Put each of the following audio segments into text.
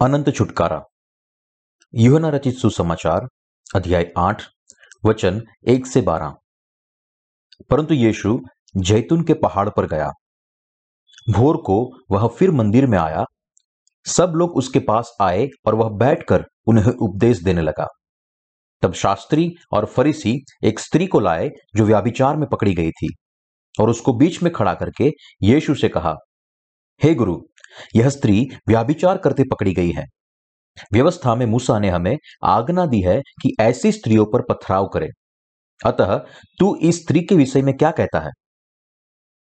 अनंत छुटकारा। यूहना रचित सुसमाचार, अध्याय आठ, वचन एक से बारह। परंतु यीशु जैतून के पहाड़ पर गया। भोर को वह फिर मंदिर में आया। सब लोग उसके पास आए और वह बैठकर उन्हें उपदेश देने लगा। तब शास्त्री और फरीसी एक स्त्री को लाए, जो व्याभिचार में पकड़ी गई थी, और उसको बीच में खड़ा करके यीशु से कहा, हे गुरु यह स्त्री व्याभिचार करते पकड़ी गई है। व्यवस्था में मूसा ने हमें आज्ञा दी है कि ऐसी स्त्रियों पर पथराव करे। अतः तू इस स्त्री के विषय में क्या कहता है?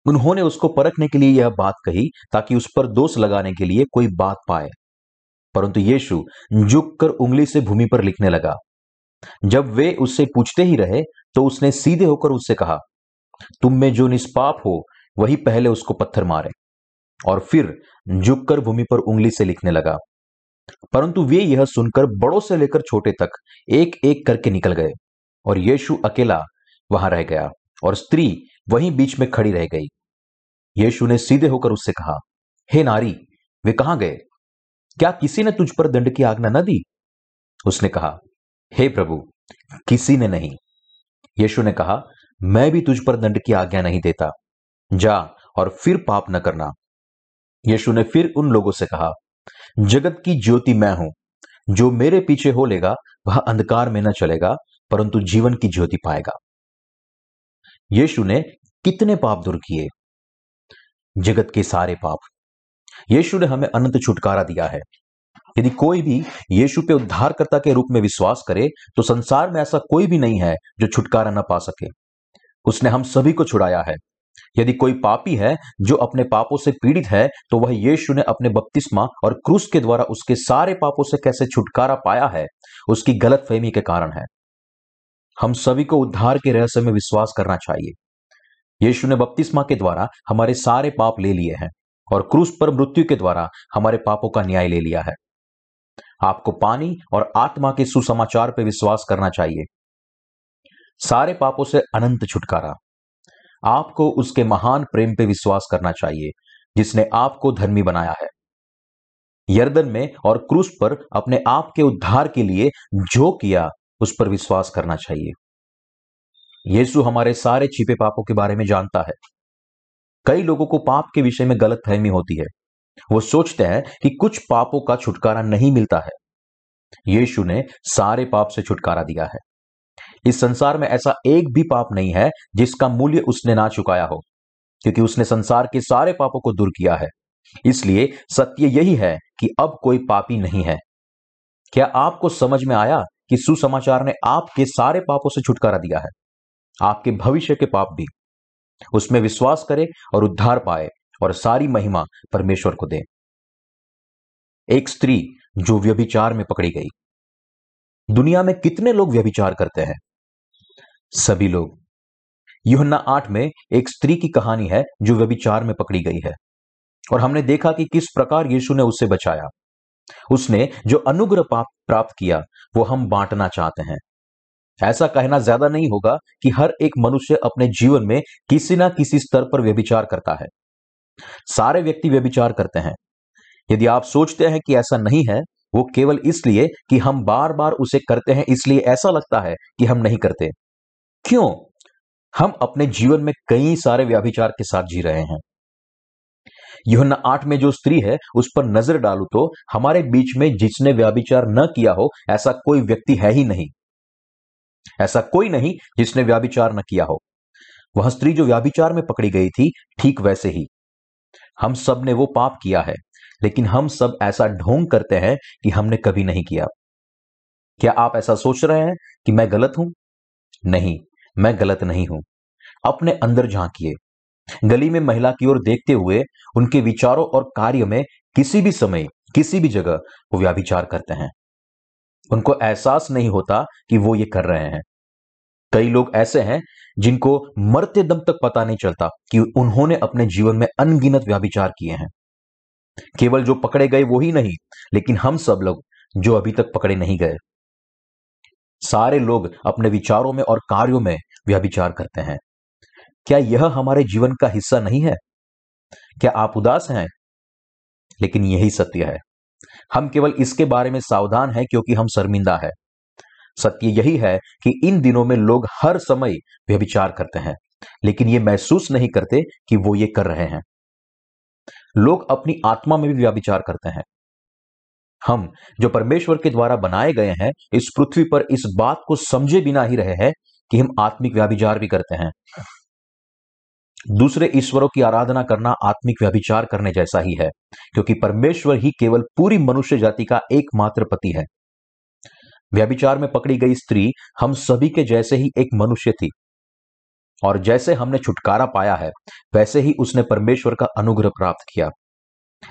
उन्होंने उसको परखने के लिए यह बात कही ताकि उस पर दोष लगाने के लिए कोई बात पाए। परंतु यीशु झुक कर उंगली से भूमि पर लिखने लगा। जब वे उससे पूछते ही रहे तो उसने सीधे होकर उससे कहा, तुम में जो निष्पाप हो, वही पहले उसको पत्थर मारे। और फिर झुककर भूमि पर उंगली से लिखने लगा। परंतु वे यह सुनकर बड़ों से लेकर छोटे तक एक एक करके निकल गए और यीशु अकेला वहाँ रह गया और स्त्री वहीं बीच में खड़ी रह गई। यीशु ने सीधे होकर उससे कहा, हे नारी, वे कहाँ गए? क्या किसी ने तुझ पर दंड की आज्ञा न दी? उसने कहा, हे प्रभु, किसी ने नहीं। यीशु ने कहा, मैं भी तुझ पर दंड की आज्ञा नहीं देता। जा और फिर पाप न करना। यीशु ने फिर उन लोगों से कहा, जगत की ज्योति मैं हूँ। जो मेरे पीछे हो लेगा, वह अंधकार में न चलेगा, परंतु जीवन की ज्योति पाएगा। यीशु ने कितने पाप दूर किए? जगत के सारे पाप। यीशु ने हमें अनंत छुटकारा दिया है। यदि कोई भी यीशु पे उद्धारकर्ता के रूप में विश्वास करे तो संसार में ऐसा कोई भी नहीं है जो छुटकारा न पा सके। उसने हम सभी को छुड़ाया है। यदि कोई पापी है जो अपने पापों से पीड़ित है तो वह यीशु ने अपने बपतिस्मा और क्रूस के द्वारा उसके सारे पापों से कैसे छुटकारा पाया है, उसकी गलत फहमी के कारण है। हम सभी को उद्धार के रहस्य में विश्वास करना चाहिए। यीशु ने बपतिस्मा के द्वारा हमारे सारे पाप ले लिए हैं और क्रूस पर मृत्यु के द्वारा हमारे पापों का न्याय ले लिया है। आपको पानी और आत्मा के सुसमाचार पर विश्वास करना चाहिए। सारे पापों से अनंत छुटकारा। आपको उसके महान प्रेम पे विश्वास करना चाहिए, जिसने आपको धर्मी बनाया है। यर्दन में और क्रूस पर अपने आप के उद्धार के लिए जो किया, उस पर विश्वास करना चाहिए। यीशु हमारे सारे छिपे पापों के बारे में जानता है। कई लोगों को पाप के विषय में गलत फहमी होती है। वो सोचते हैं कि कुछ पापों का छुटकारा नहीं मिलता है। यीशु ने सारे पाप से छुटकारा दिया है। इस संसार में ऐसा एक भी पाप नहीं है जिसका मूल्य उसने ना चुकाया हो, क्योंकि उसने संसार के सारे पापों को दूर किया है। इसलिए सत्य यही है कि अब कोई पापी नहीं है। क्या आपको समझ में आया कि सुसमाचार ने आपके सारे पापों से छुटकारा दिया है? आपके भविष्य के पाप भी। उसमें विश्वास करे और उद्धार पाए और सारी महिमा परमेश्वर को दे। एक स्त्री जो व्यभिचार में पकड़ी गई। दुनिया में कितने लोग व्यभिचार करते हैं? सभी लोग। युहन्ना आठ में एक स्त्री की कहानी है, जो व्यभिचार में पकड़ी गई है। और हमने देखा कि किस प्रकार यीशु ने उसे बचाया। उसने जो अनुग्रह प्राप्त किया, वो हम बांटना चाहते हैं। ऐसा कहना ज़्यादा नहीं होगा कि हर एक मनुष्य अपने जीवन में किसी ना किसी स्तर पर व्यभिचार करता है। सारे व्यक्ति व्यभिचार करते हैं। यदि आप सोचते हैं कि ऐसा नहीं है, वो केवल इसलिए कि हम बार बार उसे करते हैं, इसलिए ऐसा लगता है कि हम नहीं करते। क्यों? हम अपने जीवन में कई सारे व्याभिचार के साथ जी रहे हैं। युहन्ना आठ में जो स्त्री है, उस पर नज़र डालू तो हमारे बीच में जिसने व्याभिचार न किया हो, ऐसा कोई व्यक्ति है ही नहीं। ऐसा कोई नहीं जिसने व्याभिचार न किया हो। वह स्त्री जो व्याभिचार में पकड़ी गई थी, ठीक वैसे ही। हम सबने वो पाप किया है, लेकिन हम सब ऐसा ढोंग करते हैं कि हमने कभी नहीं किया। क्या आप ऐसा सोच रहे हैं कि मैं गलत हूँ? नहीं। मैं गलत नहीं हूँ। अपने अंदर झांकिए। गली में महिला की ओर देखते हुए उनके विचारों और कार्य में किसी भी समय, किसी भी जगह वो व्याभिचार करते हैं। उनको एहसास नहीं होता कि वो ये कर रहे हैं। कई लोग ऐसे हैं जिनको मरते दम तक पता नहीं चलता कि उन्होंने अपने जीवन में अनगिनत व्याभिचार किए हैं। केवल जो पकड़े गए वो ही नहीं, लेकिन हम सब लोग जो अभी तक पकड़े नहीं गए। सारे लोग अपने विचारों में और कार्यों में व्यभिचार करते हैं। क्या यह हमारे जीवन का हिस्सा नहीं है? क्या आप उदास हैं? लेकिन यही सत्य है। हम केवल इसके बारे में सावधान हैं क्योंकि हम शर्मिंदा है। सत्य यही है कि इन दिनों में लोग हर समय व्यभिचार करते हैं, लेकिन ये महसूस नहीं करते कि वो ये कर रहे हैं। लोग अपनी आत्मा में भी व्यभिचार करते हैं। हम जो परमेश्वर के द्वारा बनाए गए हैं, इस पृथ्वी पर इस बात को समझे बिना ही रहे हैं कि हम आत्मिक व्याभिचार भी करते हैं। दूसरे ईश्वरों की आराधना करना आत्मिक व्याभिचार करने जैसा ही है, क्योंकि परमेश्वर ही केवल पूरी मनुष्य जाति का एकमात्र पति है। व्याभिचार में पकड़ी गई स्त्री हम सभी के जैसे ही एक मनुष्य थी, और जैसे हमने छुटकारा पाया है, वैसे ही उसने परमेश्वर का अनुग्रह प्राप्त किया।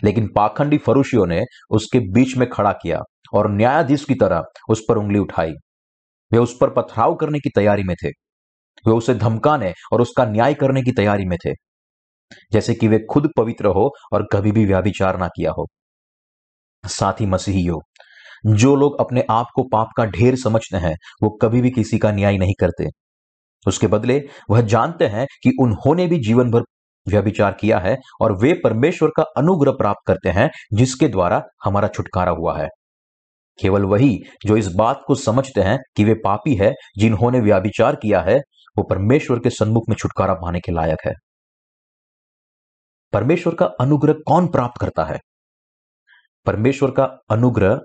लेकिन पाखंडी फरूशियों ने उसके बीच में खड़ा किया और न्यायाधीश की तरह उस पर उंगली उठाई। वे उस पर पथराव करने की तैयारी में थे। वे उसे धमकाने और उसका न्याय करने की तैयारी में थे। जैसे कि वे खुद पवित्र हो और कभी भी व्याभिचार ना किया हो। साथ ही मसीहियों, जो लोग अपने आप को पाप का ढेर समझते हैं, वो कभी भी किसी का न्याय नहीं करते। उसके बदले वह जानते हैं कि उन्होंने भी जीवन भर व्यभिचार किया है और वे परमेश्वर का अनुग्रह प्राप्त करते हैं, जिसके द्वारा हमारा छुटकारा हुआ है। केवल वही जो इस बात को समझते हैं कि वे पापी है, जिन्होंने व्याभिचार किया है, वो परमेश्वर के सन्मुख में छुटकारा पाने के लायक है। परमेश्वर का अनुग्रह कौन प्राप्त करता है? परमेश्वर का अनुग्रह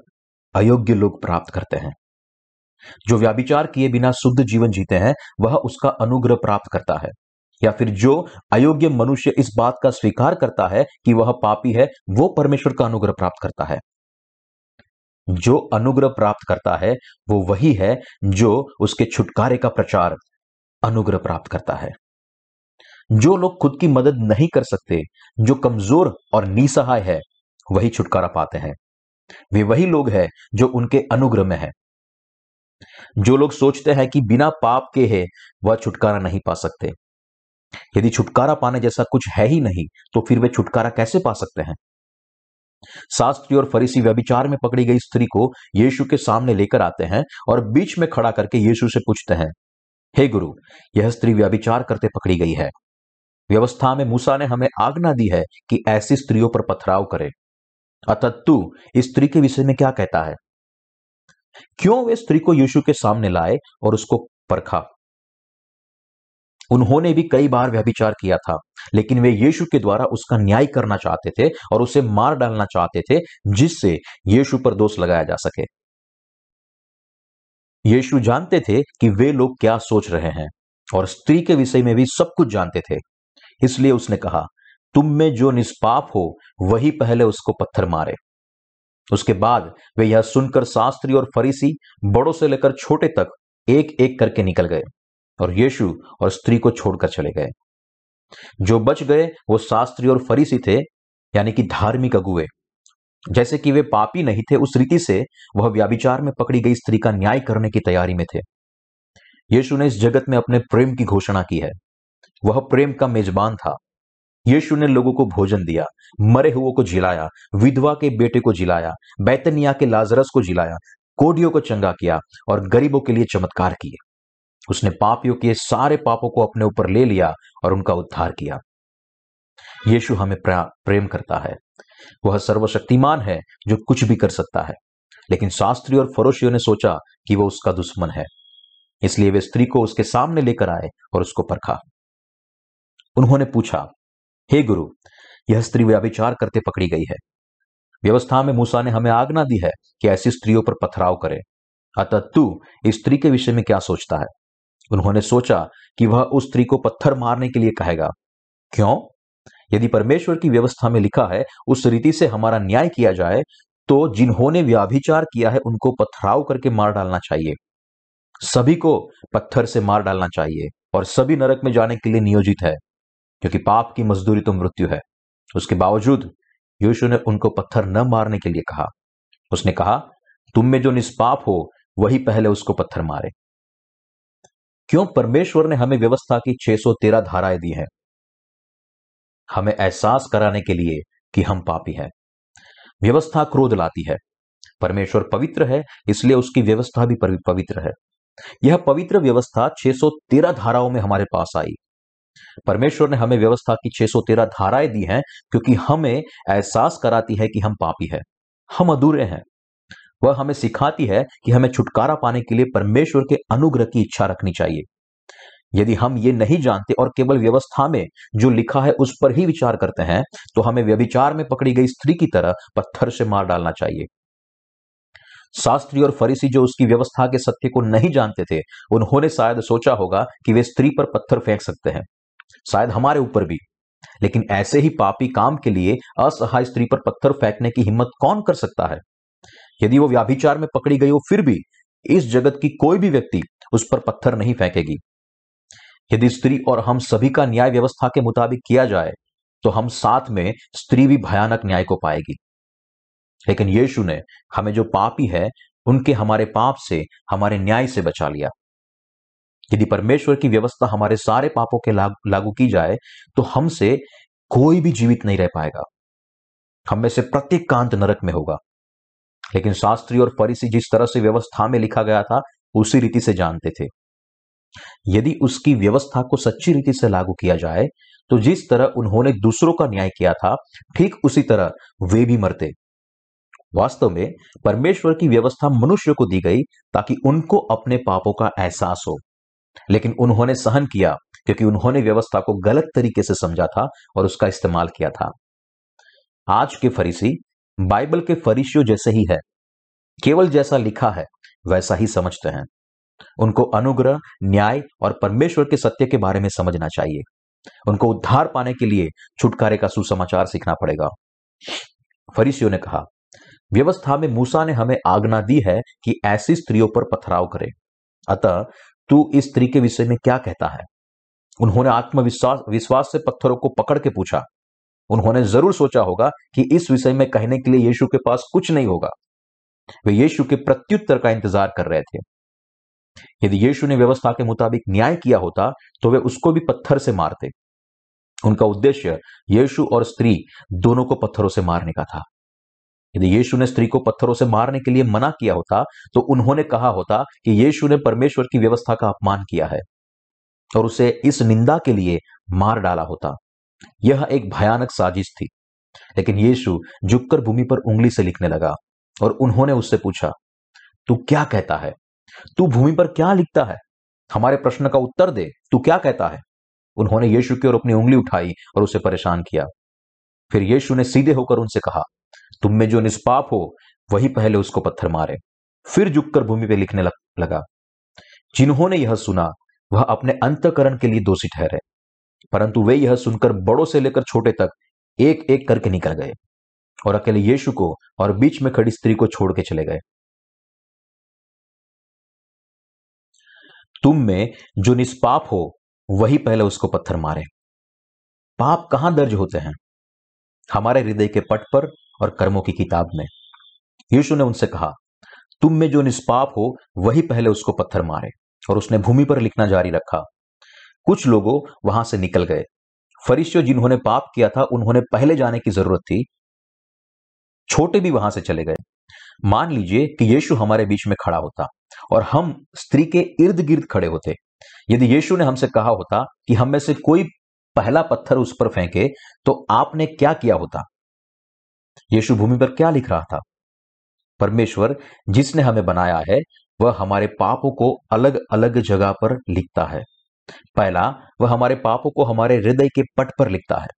अयोग्य लोग प्राप्त करते हैं। जो व्याभिचार किए बिना शुद्ध जीवन जीते हैं, वह उसका अनुग्रह प्राप्त करता है। या फिर जो अयोग्य मनुष्य इस बात का स्वीकार करता है कि वह पापी है, वो परमेश्वर का अनुग्रह प्राप्त करता है। जो अनुग्रह प्राप्त करता है, वो वही है जो उसके छुटकारे का प्रचार अनुग्रह प्राप्त करता है। जो लोग खुद की मदद नहीं कर सकते, जो कमज़ोर और निसहाय है, वही छुटकारा पाते हैं। वे वही लोग हैं जो उनके अनुग्रह में है। जो लोग सोचते हैं कि बिना पाप के है, वह छुटकारा नहीं पा सकते। यदि छुटकारा पाने जैसा कुछ है ही नहीं तो फिर वे छुटकारा कैसे पा सकते हैं? शास्त्री और फरीसी व्यभिचार में पकड़ी गई स्त्री को यीशु के सामने लेकर आते हैं और बीच में खड़ा करके यीशु से पूछते हैं, हे गुरु, यह स्त्री व्यभिचार करते पकड़ी गई है। व्यवस्था में मूसा ने हमें आज्ञा दी है कि ऐसी स्त्रियों पर पथराव करे। अतः तू स्त्री के विषय में क्या कहता है? क्यों वे स्त्री को यीशु के सामने लाए और उसको परखा? उन्होंने भी कई बार व्यभिचार किया था, लेकिन वे यीशु के द्वारा उसका न्याय करना चाहते थे और उसे मार डालना चाहते थे, जिससे यीशु पर दोष लगाया जा सके। यीशु जानते थे कि वे लोग क्या सोच रहे हैं और स्त्री के विषय में भी सब कुछ जानते थे। इसलिए उसने कहा, तुम में जो निष्पाप हो, वही पहले उसको पत्थर मारे। उसके बाद वे यह सुनकर शास्त्री और फरीसी बड़ों से लेकर छोटे तक एक एक करके निकल गए। और यीशु और स्त्री को छोड़कर चले गए। जो बच गए, वो शास्त्री और फरीसी थे, यानी कि धार्मिक अगुए जैसे कि वे पापी नहीं थे, उस रीति से वह व्याभिचार में पकड़ी गई स्त्री का न्याय करने की तैयारी में थे। यीशु ने इस जगत में अपने प्रेम की घोषणा की है। वह प्रेम का मेजबान था। यीशु ने लोगों को भोजन दिया, मरे हुओं को जिलाया, विधवा के बेटे को जिलाया, बैतनिया के लाजरस को जिलाया कोडियों को चंगा किया और गरीबों के लिए चमत्कार किए। उसने पापियों के सारे पापों को अपने ऊपर ले लिया और उनका उद्धार किया। यीशु हमें प्रेम करता है। वह सर्वशक्तिमान है, जो कुछ भी कर सकता है। लेकिन शास्त्री और फरोशियों ने सोचा कि वह उसका दुश्मन है। इसलिए वे स्त्री को उसके सामने लेकर आए और उसको परखा। उन्होंने पूछा, हे hey गुरु, यह स्त्री व्याभिचार करते पकड़ी गई है। व्यवस्था में मूसा ने हमें आज्ञा दी है कि ऐसी स्त्रियों पर पथराव करे। अतः तू इस स्त्री के विषय में क्या सोचता है? उन्होंने सोचा कि वह उस स्त्री को पत्थर मारने के लिए कहेगा। क्यों? यदि परमेश्वर की व्यवस्था में लिखा है, उस रीति से हमारा न्याय किया जाए तो जिन्होंने व्याभिचार किया है, उनको पथराव करके मार डालना चाहिए। सभी को पत्थर से मार डालना चाहिए, और सभी नरक में जाने के लिए नियोजित है, क्योंकि पाप की मजदूरी तो मृत्यु है। उसके बावजूद, यीशु ने उनको पत्थर न मारने के लिए कहा। उसने कहा, तुम में जो निष्पाप हो, वही पहले उसको पत्थर मारे। क्यों परमेश्वर ने हमें व्यवस्था की 613 धाराएँ दी हैं? हमें एहसास कराने के लिए कि हम पापी हैं। व्यवस्था क्रोध लाती है। परमेश्वर पवित्र है, इसलिए उसकी व्यवस्था भी पवित्र है। यह पवित्र व्यवस्था 613 धाराओं में हमारे पास आई। परमेश्वर ने हमें व्यवस्था की 613 धाराएँ दी हैं, क्योंकि हमें एहसास कराती है कि हम पापी है। हम अधूरे हैं। वह हमें सिखाती है कि हमें छुटकारा पाने के लिए परमेश्वर के अनुग्रह की इच्छा रखनी चाहिए। यदि हम ये नहीं जानते और केवल व्यवस्था में जो लिखा है उस पर ही विचार करते हैं तो हमें व्यभिचार में पकड़ी गई स्त्री की तरह पत्थर से मार डालना चाहिए। शास्त्री और फरीसी जो उसकी व्यवस्था के सत्य को नहीं जानते थे, उन्होंने शायद सोचा होगा कि वे स्त्री पर पत्थर फेंक सकते हैं, शायद हमारे ऊपर भी। लेकिन ऐसे ही पापी काम के लिए असहाय स्त्री पर पत्थर फेंकने की हिम्मत कौन कर सकता है? यदि वो व्याभिचार में पकड़ी गई हो फिर भी इस जगत की कोई भी व्यक्ति उस पर पत्थर नहीं फेंकेगी। यदि स्त्री और हम सभी का न्याय व्यवस्था के मुताबिक किया जाए तो हम साथ में स्त्री भी भयानक न्याय को पाएगी। लेकिन यीशु ने हमें जो पापी है उनके हमारे पाप से हमारे न्याय से बचा लिया। यदि परमेश्वर की व्यवस्था हमारे सारे पापों के लागू, लागू की जाए तो हमसे कोई भी जीवित नहीं रह पाएगा। हम में से प्रत्येक कांत नरक में होगा। लेकिन शास्त्री और फरीसी जिस तरह से व्यवस्था में लिखा गया था, उसी रीति से जानते थे। यदि उसकी व्यवस्था को सच्ची रीति से लागू किया जाए तो जिस तरह उन्होंने दूसरों का न्याय किया था, ठीक उसी तरह वे भी मरते। वास्तव में परमेश्वर की व्यवस्था मनुष्य को दी गई ताकि उनको अपने पापों का एहसास हो। लेकिन उन्होंने सहन किया, क्योंकि उन्होंने व्यवस्था को गलत तरीके से समझा था और उसका इस्तेमाल किया था। आज के फरीसी बाइबल के फरीसियों जैसे ही है, केवल जैसा लिखा है, वैसा ही समझते हैं। उनको अनुग्रह, न्याय और परमेश्वर के सत्य के बारे में समझना चाहिए। उनको उद्धार पाने के लिए छुटकारे का सुसमाचार सीखना पड़ेगा। फरीसियों ने कहा, व्यवस्था में मूसा ने हमें आज्ञा दी है कि ऐसी स्त्रियों पर पथराव करें। अतः, तू इस स्त्री के विषय में क्या कहता है? उन्होंने आत्मविश्वास, विश्वास से पत्थरों को पकड़ के पूछा उन्होंने ज़रूर सोचा होगा कि इस विषय में कहने के लिए यीशु के पास कुछ नहीं होगा। वे यीशु के प्रत्युत्तर का इंतज़ार कर रहे थे। यदि यीशु ने व्यवस्था के मुताबिक न्याय किया होता तो वे उसको भी पत्थर से मारते। उनका उद्देश्य यीशु और स्त्री दोनों को पत्थरों से मारने का था। यदि यीशु ने स्त्री को पत्थरों से मारने के लिए मना किया होता तो उन्होंने कहा होता कि यीशु ने परमेश्वर की व्यवस्था का अपमान किया है और उसे इस निंदा के लिए मार डाला होता। यह एक भयानक साजिश थी। लेकिन यीशु झुककर भूमि पर उंगली से लिखने लगा और उन्होंने उससे पूछा, तू क्या कहता है? तू भूमि पर क्या लिखता है? हमारे प्रश्न का उत्तर दे, तू क्या कहता है? उन्होंने यीशु की ओर अपनी उंगली उठाई और उसे परेशान किया। फिर यीशु ने सीधे होकर उनसे कहा, तुम में जो निष्पाप हो, वही पहले उसको पत्थर मारे। फिर झुककर भूमि पर लिखने लगा, जिन्होंने यह सुना, वह अपने अंतकरण के लिए दोषी ठहरे। परंतु वे यह सुनकर बड़ों से लेकर छोटे तक एक एक करके निकल गए और अकेले यीशु को और बीच में खड़ी स्त्री को छोड़ के चले गए। तुम में जो निष्पाप हो, वही पहले उसको पत्थर मारे। पाप कहाँ दर्ज होते हैं? हमारे हृदय के पट पर और कर्मों की किताब में। यीशु ने उनसे कहा, तुम में जो निष्पाप हो, वही पहले उसको पत्थर मारे और उसने भूमि पर लिखना जारी रखा। कुछ लोगों वहाँ से निकल गए। फरिश्चो जिन्होंने पाप किया था, उन्होंने पहले जाने की ज़रूरत थी, छोटे भी वहाँ से चले गए। मान लीजिए कि यीशु हमारे बीच में खड़ा होता और हम स्त्री के इर्द गिर्द खड़े होते। यदि यीशु ने हमसे कहा होता कि हम में से कोई पहला पत्थर उस पर फेंके तो आपने क्या किया होता? यीशु भूमि पर क्या लिख रहा था? परमेश्वर, जिसने हमें बनाया है, वह हमारे पापों को अलग अलग जगह पर लिखता है। पहला, वह हमारे पापों को हमारे हृदय के पट पर लिखता है।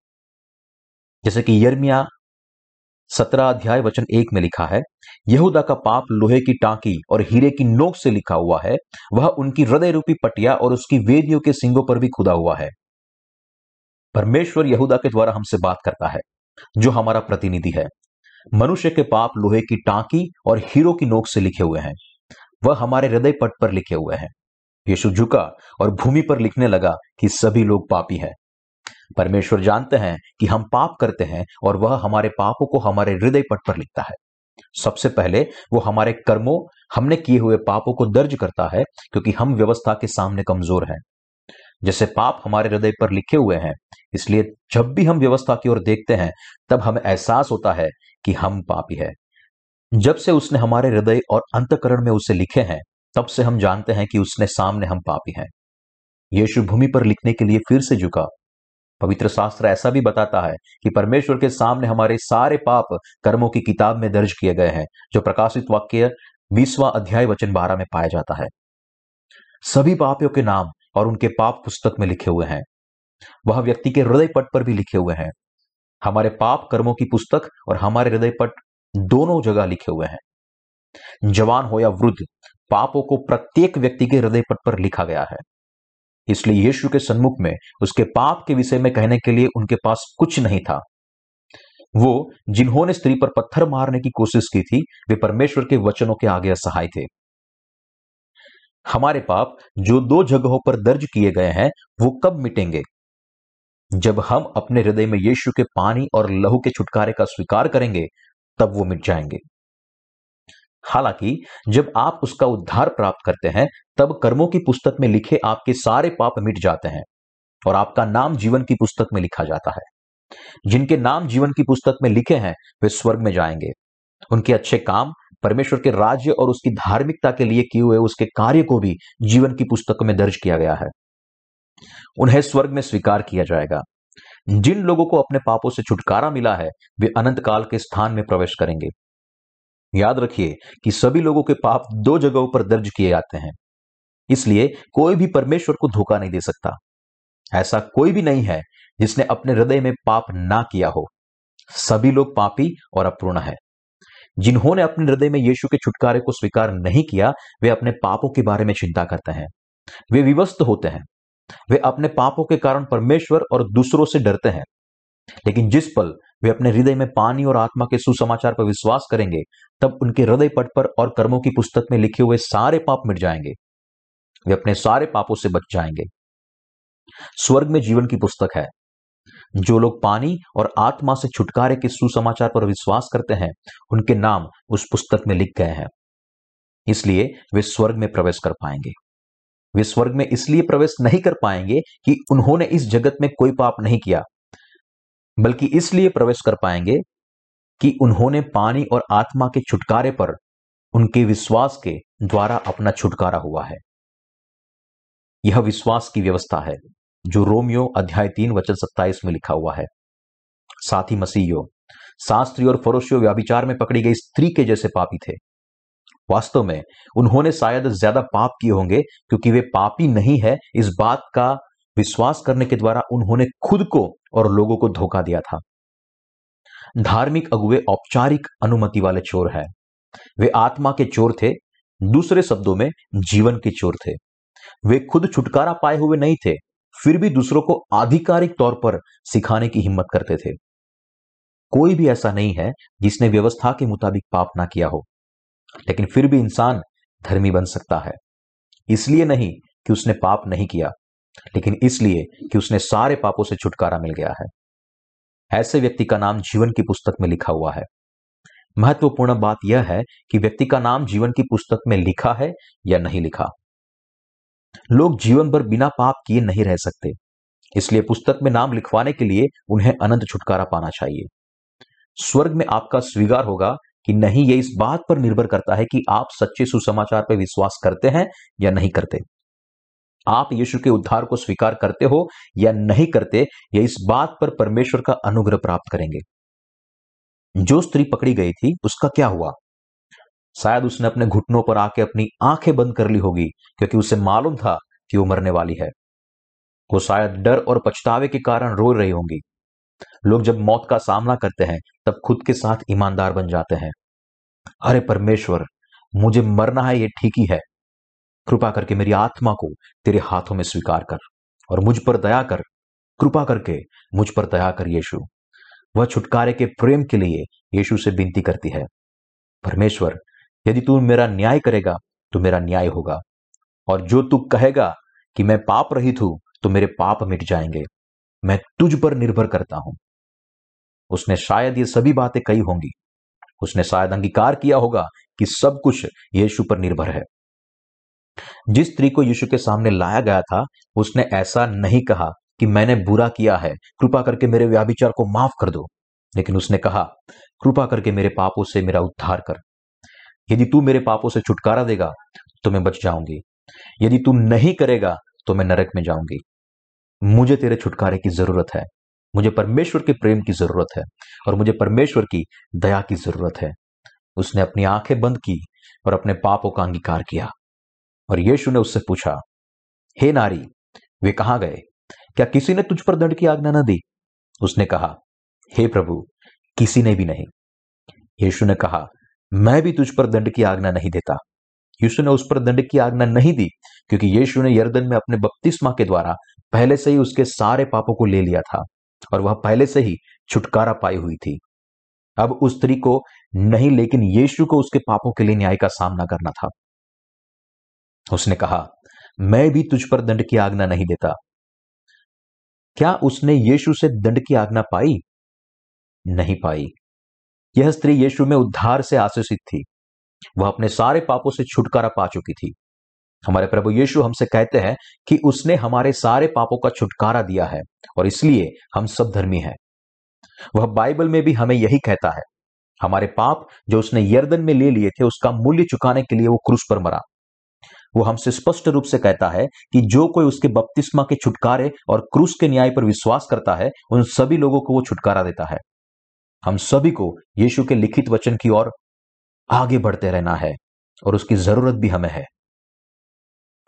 जैसे कि यर्मिया सत्रह अध्याय वचन एक में लिखा है, यहूदा का पाप लोहे की टांकी और हीरे की नोक से लिखा हुआ है, वह उनकी हृदय रूपी पटिया और उसकी वेदियों के सिंगों पर भी खुदा हुआ है। परमेश्वर यहूदा के द्वारा हमसे बात करता है, जो हमारा प्रतिनिधि है। मनुष्य के पाप लोहे की टांकी और हीरो की नोक से लिखे हुए हैं, वह हमारे हृदय पट पर लिखे हुए हैं। यीशु झुका और भूमि पर लिखने लगा कि सभी लोग पापी हैं। परमेश्वर जानते हैं कि हम पाप करते हैं और वह हमारे पापों को हमारे हृदय पट पर लिखता है। सबसे पहले वो हमारे कर्मों, हमने किए हुए पापों को दर्ज करता है क्योंकि हम व्यवस्था के सामने कमज़ोर हैं। जैसे पाप हमारे हृदय पर लिखे हुए हैं, इसलिए जब भी हम व्यवस्था की ओर देखते हैं, तब हमें एहसास होता है कि हम पापी है। जब से उसने हमारे हृदय और अंतकरण में उसे लिखे हैं तब से हम जानते हैं कि उसने सामने हम पापी हैं। यीशु भूमि पर लिखने के लिए फिर से झुका। पवित्र शास्त्र ऐसा भी बताता है कि परमेश्वर के सामने हमारे सारे पाप कर्मों की किताब में दर्ज किए गए हैं, जो प्रकाशित वाक्य बीसवा अध्याय वचन बारह में पाया जाता है। सभी पापियों के नाम और उनके पाप पुस्तक में लिखे हुए हैं। वह व्यक्ति के हृदय पट पर भी लिखे हुए हैं। हमारे पाप कर्मों की पुस्तक और हमारे हृदय पट दोनों जगह लिखे हुए हैं। जवान हो या वृद्ध पापों को प्रत्येक व्यक्ति के हृदय पट पर लिखा गया है। इसलिए यीशु के सन्मुख में, उसके पाप के विषय में कहने के लिए उनके पास कुछ नहीं था। वो, जिन्होंने स्त्री पर पत्थर मारने की कोशिश की थी, वे परमेश्वर के वचनों के आगे असहाय थे। हमारे पाप, जो दो जगहों पर दर्ज किए गए हैं, वो कब मिटेंगे? जब हम अपने हृदय में यीशु के पानी और लहू के छुटकारे का स्वीकार करेंगे, तब वो मिट जाएँगे। हालाँकि, जब आप उसका उद्धार प्राप्त करते हैं, तब कर्मों की पुस्तक में लिखे आपके सारे पाप मिट जाते हैं और आपका नाम जीवन की पुस्तक में लिखा जाता है। जिनके नाम जीवन की पुस्तक में लिखे हैं, वे स्वर्ग में जाएँगे। उनके अच्छे काम, परमेश्वर के राज्य और उसकी धार्मिकता के लिए किए हुए उसके कार्य को भी जीवन की पुस्तक में दर्ज किया गया है। उन्हें स्वर्ग में स्वीकार किया जाएगा। जिन लोगों को अपने पापों से छुटकारा मिला है, वे अनंत काल के स्थान में प्रवेश करेंगे। याद रखिए कि सभी लोगों के पाप दो जगहों पर दर्ज किए जाते हैं। इसलिए कोई भी परमेश्वर को धोखा नहीं दे सकता। ऐसा कोई भी नहीं है जिसने अपने हृदय में पाप ना किया हो। सभी लोग पापी और अपूर्ण है। जिन्होंने अपने हृदय में यीशु के छुटकारे को स्वीकार नहीं किया, वे अपने पापों के बारे में चिंता करते हैं। वे विवस्त होते हैं। वे अपने पापों के कारण परमेश्वर और दूसरों से डरते हैं। लेकिन जिस पल वे अपने हृदय में पानी और आत्मा के सुसमाचार पर विश्वास करेंगे, तब उनके हृदय पट पर और कर्मों की पुस्तक में लिखे हुए सारे पाप मिट जाएँगे। वे अपने सारे पापों से बच जाएँगे। स्वर्ग में जीवन की पुस्तक है। जो लोग पानी और आत्मा से छुटकारे के सुसमाचार पर विश्वास करते हैं, उनके नाम उस पुस्तक में लिख गए हैं। इसलिए वे स्वर्ग में प्रवेश कर पाएँगे। वे स्वर्ग में इसलिए प्रवेश नहीं कर पाएँगे कि उन्होंने इस जगत में कोई पाप नहीं किया। बल्कि इसलिए प्रवेश कर पाएँगे कि उन्होंने पानी और आत्मा के छुटकारे पर उनके विश्वास के द्वारा अपना छुटकारा हुआ है। यह विश्वास की व्यवस्था है, जो रोमियो अध्याय तीन वचन सत्ताईस में लिखा हुआ है। साथ ही मसीहियों, शास्त्री और फरोशियो व्याभिचार में पकड़ी गई स्त्री के जैसे पापी थे। वास्तव में उन्होंने शायद ज़्यादा पाप किए होंगे, क्योंकि वे पापी नहीं है, इस बात का विश्वास करने के द्वारा उन्होंने खुद को और लोगों को धोखा दिया था। धार्मिक अगुवे औपचारिक अनुमति वाले चोर है। वे आत्मा के चोर थे, दूसरे शब्दों में जीवन के चोर थे। वे खुद छुटकारा पाए हुए नहीं थे, फिर भी दूसरों को आधिकारिक तौर पर सिखाने की हिम्मत करते थे। कोई भी ऐसा नहीं है जिसने व्यवस्था के मुताबिक पाप ना किया हो। लेकिन फिर भी इंसान धर्मी बन सकता है। इसलिए नहीं कि उसने पाप नहीं किया। लेकिन इसलिए कि उसने सारे पापों से छुटकारा मिल गया है। ऐसे व्यक्ति का नाम जीवन की पुस्तक में लिखा हुआ है। महत्वपूर्ण बात यह है कि व्यक्ति का नाम जीवन की पुस्तक में लिखा है या नहीं लिखा। लोग जीवन भर बिना पाप किए नहीं रह सकते। इसलिए पुस्तक में नाम लिखवाने के लिए उन्हें अनंत छुटकारा पाना चाहिए। स्वर्ग में आपका स्वीकार होगा कि नहीं, ये इस बात पर निर्भर करता है कि आप सच्चे सुसमाचार पर विश्वास करते हैं या नहीं करते। आप यीशु के उद्धार को स्वीकार करते हो या नहीं करते, या इस बात पर परमेश्वर का अनुग्रह प्राप्त करेंगे। जो स्त्री पकड़ी गई थी, उसका क्या हुआ? शायद उसने अपने घुटनों पर आके अपनी आँखें बंद कर ली होगी, क्योंकि उसे मालूम था कि वो मरने वाली है। वो शायद डर और पछतावे के कारण रो रही होंगी। लोग जब मौत का सामना करते हैं, तब खुद के साथ ईमानदार बन जाते हैं। अरे परमेश्वर, मुझे मरना है, ये ठीक ही है। कृपा करके मेरी आत्मा को तेरे हाथों में स्वीकार कर और मुझ पर दया कर, कृपा करके मुझ पर दया कर यीशु। वह छुटकारे के प्रेम के लिए यीशु से विनती करती है, परमेश्वर, यदि तू मेरा न्याय करेगा तो मेरा न्याय होगा, और जो तू कहेगा कि मैं पाप रहित हूँ तो मेरे पाप मिट जाएँगे। मैं तुझ पर निर्भर करता हूँ। उसने शायद ये सभी बातें कही होंगी। उसने शायद अंगीकार किया होगा कि सब कुछ यीशु पर निर्भर है। जिस स्त्री को यीशु के सामने लाया गया था, उसने ऐसा नहीं कहा कि मैंने बुरा किया है, कृपा करके मेरे व्याभिचार को माफ़ कर दो। लेकिन उसने कहा, कृपा करके मेरे पापों से मेरा उद्धार कर। यदि तू मेरे पापों से छुटकारा देगा तो मैं बच जाऊँगी। यदि तू नहीं करेगा तो मैं नरक में जाऊँगी। मुझे तेरे छुटकारे की ज़रूरत है। मुझे परमेश्वर के प्रेम की ज़रूरत है और मुझे परमेश्वर की दया की ज़रूरत है। उसने अपनी आँखें बंद की और अपने पापों का अंगीकार किया। और यीशु ने उससे पूछा, हे नारी, वे कहाँ गए? क्या किसी ने तुझ पर दंड की आज्ञा न दी? उसने कहा, हे प्रभु, किसी ने भी नहीं। यीशु ने कहा, मैं भी तुझ पर दंड की आज्ञा नहीं देता। यीशु ने उस पर दंड की आज्ञा नहीं दी, क्योंकि यीशु ने यर्दन में अपने बपतिस्मा के द्वारा पहले से ही उसके सारे पापों को ले लिया था और वह पहले से ही छुटकारा पाई हुई थी। अब उस स्त्री को नहीं, लेकिन यीशु को उसके पापों के लिए न्याय का सामना करना था। उसने कहा, मैं भी तुझ पर दंड की आज्ञा नहीं देता। क्या उसने यीशु से दंड की आज्ञा पाई? नहीं पाई। यह स्त्री यीशु में उद्धार से आशीषित थी। वह अपने सारे पापों से छुटकारा पा चुकी थी। हमारे प्रभु यीशु हमसे कहते हैं कि उसने हमारे सारे पापों का छुटकारा दिया है और इसलिए हम सब धर्मी हैं। वह बाइबल में भी हमें यही कहता है, हमारे पाप जो उसने यर्दन में ले लिए थे उसका मूल्य चुकाने के लिए वो क्रूस पर मरा। वो हमसे स्पष्ट रूप से कहता है कि जो कोई उसके बपतिस्मा के छुटकारे और क्रूस के न्याय पर विश्वास करता है, उन सभी लोगों को वो छुटकारा देता है। हम सभी को यीशु के लिखित वचन की ओर आगे बढ़ते रहना है और उसकी ज़रूरत भी हमें है।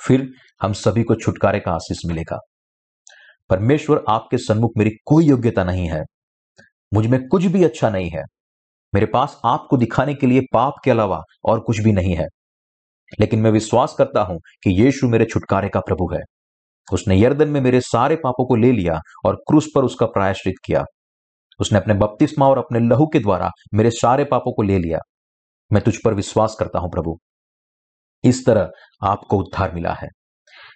फिर हम सभी को छुटकारे का आशीष मिलेगा। परमेश्वर आपके सन्मुख मेरी कोई योग्यता नहीं है। मुझमें कुछ भी अच्छा नहीं है। मेरे पास आपको दिखाने के लिए पाप के अलावा और कुछ भी नहीं है। लेकिन मैं विश्वास करता हूँ कि यीशु मेरे छुटकारे का प्रभु है। उसने यर्दन में मेरे सारे पापों को ले लिया और क्रूस पर उसका प्रायश्चित किया। उसने अपने बपतिस्मा और अपने लहू के द्वारा मेरे सारे पापों को ले लिया। मैं तुझ पर विश्वास करता हूँ प्रभु। इस तरह आपको उद्धार मिला है।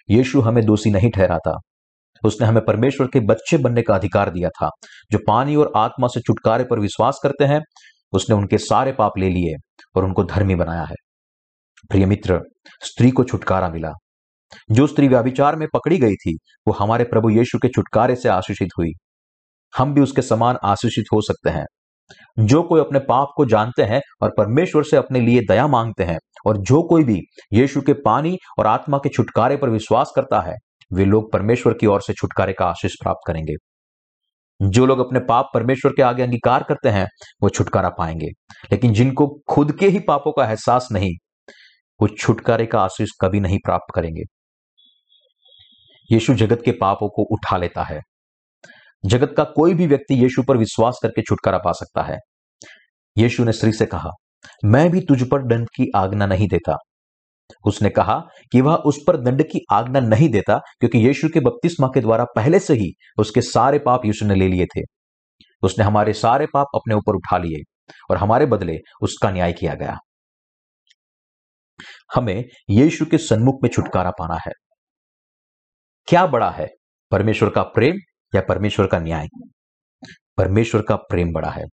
यीशु हमें दोषी नहीं ठहराता। उसने हमें परमेश्वर के बच्चे बनने का अधिकार दिया था, जो पानी और आत्मा से छुटकारे पर विश्वास करते हैं। उसने उनके सारे पाप ले लिए और उनको धर्मी बनाया है। प्रिय मित्र स्त्री को छुटकारा मिला। जो स्त्री व्याभिचार में पकड़ी गई थी, वो हमारे प्रभु यीशु के छुटकारे से आशीषित हुई। हम भी उसके समान आशीषित हो सकते हैं। जो कोई अपने पाप को जानते हैं और परमेश्वर से अपने लिए दया मांगते हैं, और जो कोई भी यीशु के पानी और आत्मा के छुटकारे पर विश्वास करता है, वे लोग परमेश्वर की ओर से छुटकारे का आशीष प्राप्त करेंगे। जो लोग अपने पाप परमेश्वर के आगे अंगीकार करते हैं, वो छुटकारा पाएँगे। लेकिन जिनको खुद के ही पापों का एहसास नहीं वो छुटकारे का आशीष कभी नहीं प्राप्त करेंगे। यीशु जगत के पापों को उठा लेता है। जगत का कोई भी व्यक्ति यीशु पर विश्वास करके छुटकारा पा सकता है। यीशु ने स्त्री से कहा, मैं भी तुझ पर दंड की आज्ञा नहीं देता। उसने कहा कि वह उस पर दंड की आज्ञा नहीं देता, क्योंकि यीशु के बपतिस्मा के द्वारा पहले से ही उसके सारे पाप यीशु ने ले लिए थे। उसने हमारे सारे पाप अपने ऊपर उठा लिए और हमारे बदले उसका न्याय किया गया। हमें यीशु के सन्मुख में छुटकारा पाना है। क्या बड़ा है? परमेश्वर का प्रेम या परमेश्वर का न्याय? परमेश्वर का प्रेम बड़ा है।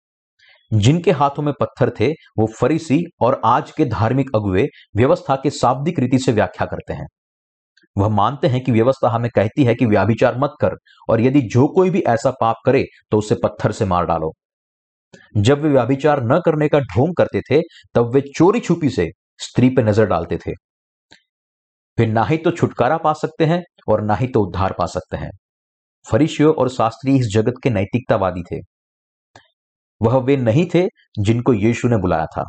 जिनके हाथों में पत्थर थे, वो फरीसी और आज के धार्मिक अगुए व्यवस्था के शाब्दिक रीति से व्याख्या करते हैं। वह मानते हैं कि व्यवस्था हमें कहती है कि व्याभिचार मत कर और यदि जो कोई भी ऐसा पाप करे तो उसे पत्थर से मार डालो। जब वे व्याभिचार न करने का ढोंग करते थे, तब वे चोरी छुपी से स्त्री पर नज़र डालते थे। फिर ना ही तो छुटकारा पा सकते हैं और ना ही तो उद्धार पा सकते हैं। फरीशियों और शास्त्री इस जगत के नैतिकतावादी थे। वह वे नहीं थे जिनको यीशु ने बुलाया था।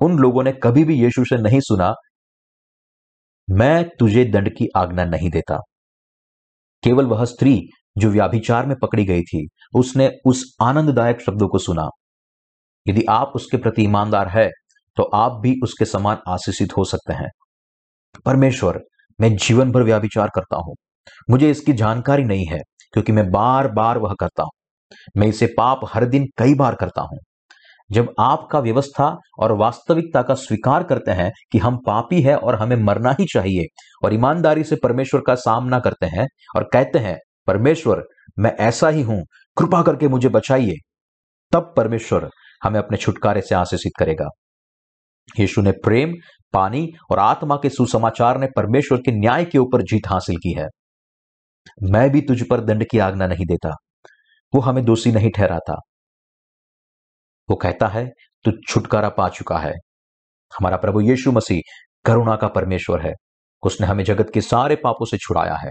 उन लोगों ने कभी भी यीशु से नहीं सुना, मैं तुझे दंड की आज्ञा नहीं देता। केवल वह स्त्री जो व्याभिचार में पकड़ी गई थी, उसने उस आनंददायक शब्दों को सुना। यदि आप उसके प्रति ईमानदार है तो आप भी उसके समान आशीषित हो सकते हैं। परमेश्वर, मैं जीवन भर व्याभिचार करता हूँ। मुझे इसकी जानकारी नहीं है, क्योंकि मैं बार बार वह करता हूँ। मैं इसे पाप हर दिन कई बार करता हूँ। जब आपका व्यवस्था और वास्तविकता का स्वीकार करते हैं कि हम पापी है और हमें मरना ही चाहिए, और ईमानदारी से परमेश्वर का सामना करते हैं और कहते हैं, परमेश्वर, मैं ऐसा ही हूँ, कृपा करके मुझे बचाइए। तब परमेश्वर हमें अपने छुटकारे से आशीषित करेगा। यीशु ने प्रेम, पानी और आत्मा के सुसमाचार ने परमेश्वर के न्याय के ऊपर जीत हासिल की है। मैं भी तुझ पर दंड की आज्ञा नहीं देता। वो हमें दोषी नहीं ठहराता। वो कहता है, तू छुटकारा पा चुका है। हमारा प्रभु यीशु मसीह करुणा का परमेश्वर है। उसने हमें जगत के सारे पापों से छुड़ाया है।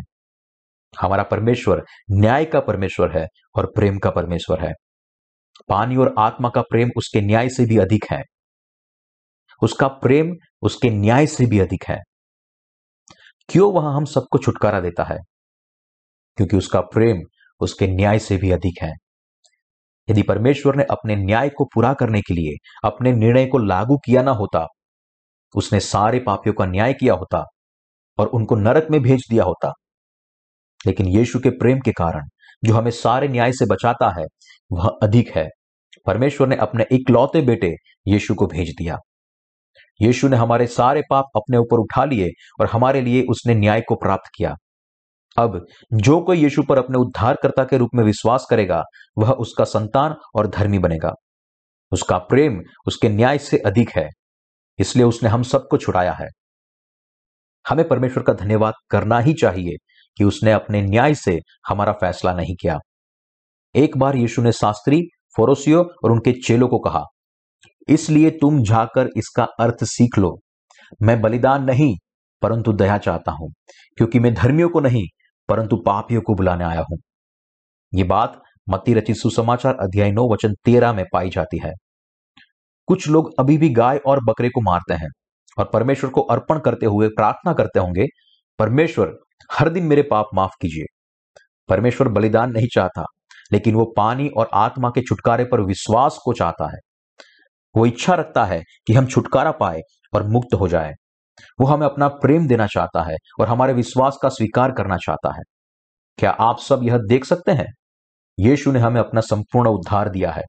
हमारा परमेश्वर न्याय का परमेश्वर है और प्रेम का परमेश्वर है। पानी और आत्मा का प्रेम उसके न्याय से भी अधिक है। उसका प्रेम, उसके न्याय से भी अधिक है। क्यों वह हम सबको छुटकारा देता है? क्योंकि उसका प्रेम, उसके न्याय से भी अधिक है। यदि परमेश्वर ने अपने न्याय को पूरा करने के लिए, अपने निर्णय को लागू किया ना होता, उसने सारे पापियों का न्याय किया होता और उनको नरक में भेज दिया होता, लेकिन यीशु के प्रेम के कारण, जो हमें सारे न्याय से बचाता है, वह अधिक है। परमेश्वर ने अपने इकलौते बेटे यीशु को भेज दिया। यीशु ने हमारे सारे पाप अपने ऊपर उठा लिए और हमारे लिए उसने न्याय को प्राप्त किया। अब जो कोई यीशु पर अपने उद्धारकर्ता के रूप में विश्वास करेगा, वह उसका संतान और धर्मी बनेगा। उसका प्रेम उसके न्याय से अधिक है, इसलिए उसने हम सबको छुड़ाया है। हमें परमेश्वर का धन्यवाद करना ही चाहिए कि उसने अपने न्याय से हमारा फैसला नहीं किया। एक बार यीशु ने शास्त्री, फोरोसियो और उनके चेलों को कहा इसलिए तुम जाकर इसका अर्थ सीख लो। मैं बलिदान नहीं, परंतु दया चाहता हूँ, क्योंकि मैं धर्मियों को नहीं, परंतु पापियों को बुलाने आया हूँ। ये बात मत्ती रचित सुसमाचार अध्याय नौ वचन तेरह में पाई जाती है। कुछ लोग अभी भी गाय और बकरे को मारते हैं और परमेश्वर को अर्पण करते हुए प्रार्थना करते होंगे, परमेश्वर, हर दिन मेरे पाप माफ़ कीजिए। परमेश्वर बलिदान नहीं चाहता, लेकिन वो पानी और आत्मा के छुटकारे पर विश्वास को चाहता है। वो इच्छा रखता है कि हम छुटकारा पाए और मुक्त हो जाए। वो हमें अपना प्रेम देना चाहता है और हमारे विश्वास का स्वीकार करना चाहता है। क्या आप सब यह देख सकते हैं? यीशु ने हमें अपना संपूर्ण उद्धार दिया है।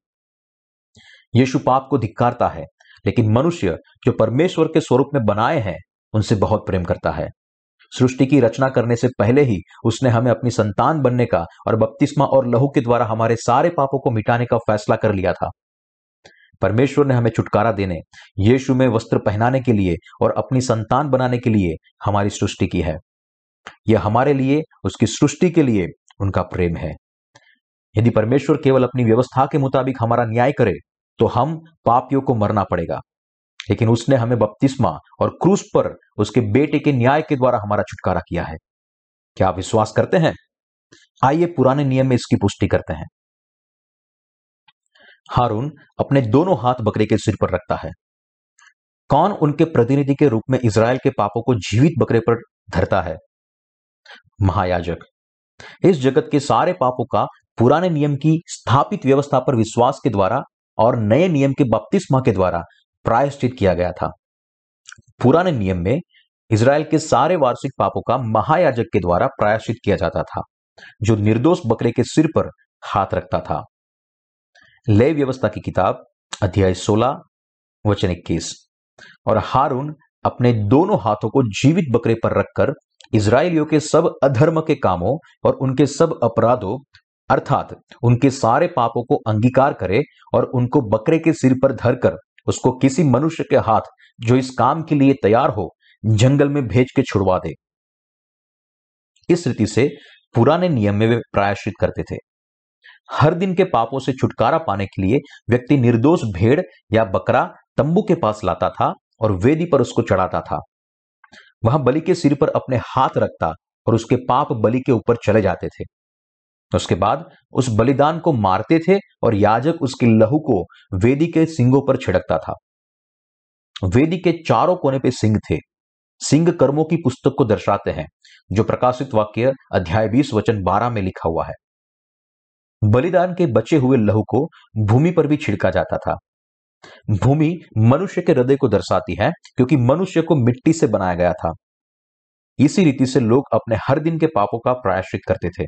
यीशु पाप को धिक्कारता है, लेकिन मनुष्य जो परमेश्वर के स्वरूप में बनाए हैं, उनसे बहुत प्रेम करता है। सृष्टि की रचना करने से पहले ही उसने हमें अपनी संतान बनने का और बपतिस्मा और लहू के द्वारा हमारे सारे पापों को मिटाने का फैसला कर लिया था। परमेश्वर ने हमें छुटकारा देने, यीशु में वस्त्र पहनाने के लिए और अपनी संतान बनाने के लिए हमारी सृष्टि की है। यह हमारे लिए, उसकी सृष्टि के लिए उनका प्रेम है। यदि परमेश्वर केवल अपनी व्यवस्था के मुताबिक हमारा न्याय करे तो हम पापियों को मरना पड़ेगा। लेकिन उसने हमें बपतिस्मा और क्रूस पर उसके बेटे के न्याय के द्वारा हमारा छुटकारा किया है। क्या आप विश्वास करते हैं? आइए पुराने नियम में इसकी पुष्टि करते हैं। हारून अपने दोनों हाथ बकरे के सिर पर रखता है। कौन उनके प्रतिनिधि के रूप में इसराइल के पापों को जीवित बकरे पर धरता है? महायाजक, इस जगत के सारे पापों का पुराने नियम की स्थापित व्यवस्था पर विश्वास के द्वारा और नए नियम के बपतिस्मा के द्वारा प्रायश्चित किया गया था। पुराने नियम में इसराइल के सारे वार्षिक पापों का महायाजक के द्वारा प्रायश्चित किया जाता था, जो निर्दोष बकरे के सिर पर हाथ रखता था। लय व्यवस्था की किताब, अध्याय 16 वचन 21 और हारून अपने दोनों हाथों को जीवित बकरे पर रखकर इसराइलियों के सब अधर्म के कामों और उनके सब अपराधों, अर्थात उनके सारे पापों को अंगीकार करे और उनको बकरे के सिर पर धरकर उसको किसी मनुष्य के हाथ जो इस काम के लिए तैयार हो, जंगल में भेज के छुड़वा दे। इस रीति से पुराने नियम में वे प्रायश्चित करते थे। हर दिन के पापों से छुटकारा पाने के लिए व्यक्ति निर्दोष भेड़ या बकरा तंबू के पास लाता था और वेदी पर उसको चढ़ाता था। वह बलि के सिर पर अपने हाथ रखता और उसके पाप बलि के ऊपर चले जाते थे। उसके बाद उस बलिदान को मारते थे और याजक उसके लहू को वेदी के सिंगों पर छिड़कता था। वेदी के चारों कोने पे सिंह थे। सिंह कर्मों की पुस्तक को दर्शाते हैं, जो प्रकाशित वाक्य अध्याय 20 वचन 12 में लिखा हुआ है। बलिदान के बचे हुए लहू को भूमि पर भी छिड़का जाता था। भूमि मनुष्य के हृदय को दर्शाती है, क्योंकि मनुष्य को मिट्टी से बनाया गया था। इसी रीति से लोग अपने हर दिन के पापों का प्रायश्चित करते थे।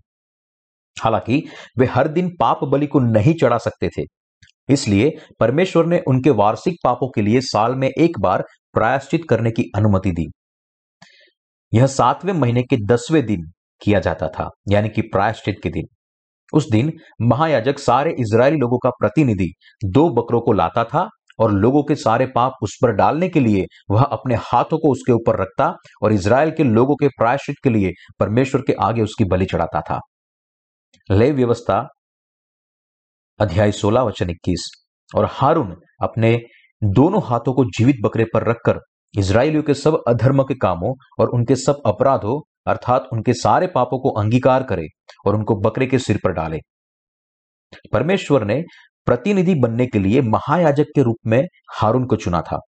हालाँकि, वे हर दिन पाप बलि को नहीं चढ़ा सकते थे। इसलिए परमेश्वर ने उनके वार्षिक पापों के लिए साल में एक बार प्रायश्चित करने की अनुमति दी। यह सातवें महीने के दसवें दिन किया जाता था, यानी कि प्रायश्चित के दिन। उस दिन महायाजक सारे इज़राइली लोगों का प्रतिनिधि दो बकरों को लाता था और लोगों के सारे पाप उस पर डालने के लिए वह अपने हाथों को उसके ऊपर रखता और इसराइल के लोगों के प्रायश्चित के लिए परमेश्वर के आगे उसकी बलि चढ़ाता था। लय व्यवस्था, अध्याय 16 वचन 21 और हारून अपने दोनों हाथों को जीवित बकरे पर रखकर इसराइलियों के सब अधर्म के कामों और उनके सब अपराधों अर्थात उनके सारे पापों को अंगीकार करे और उनको बकरे के सिर पर डाले। परमेश्वर ने प्रतिनिधि बनने के लिए महायाजक के रूप में हारून को चुना था।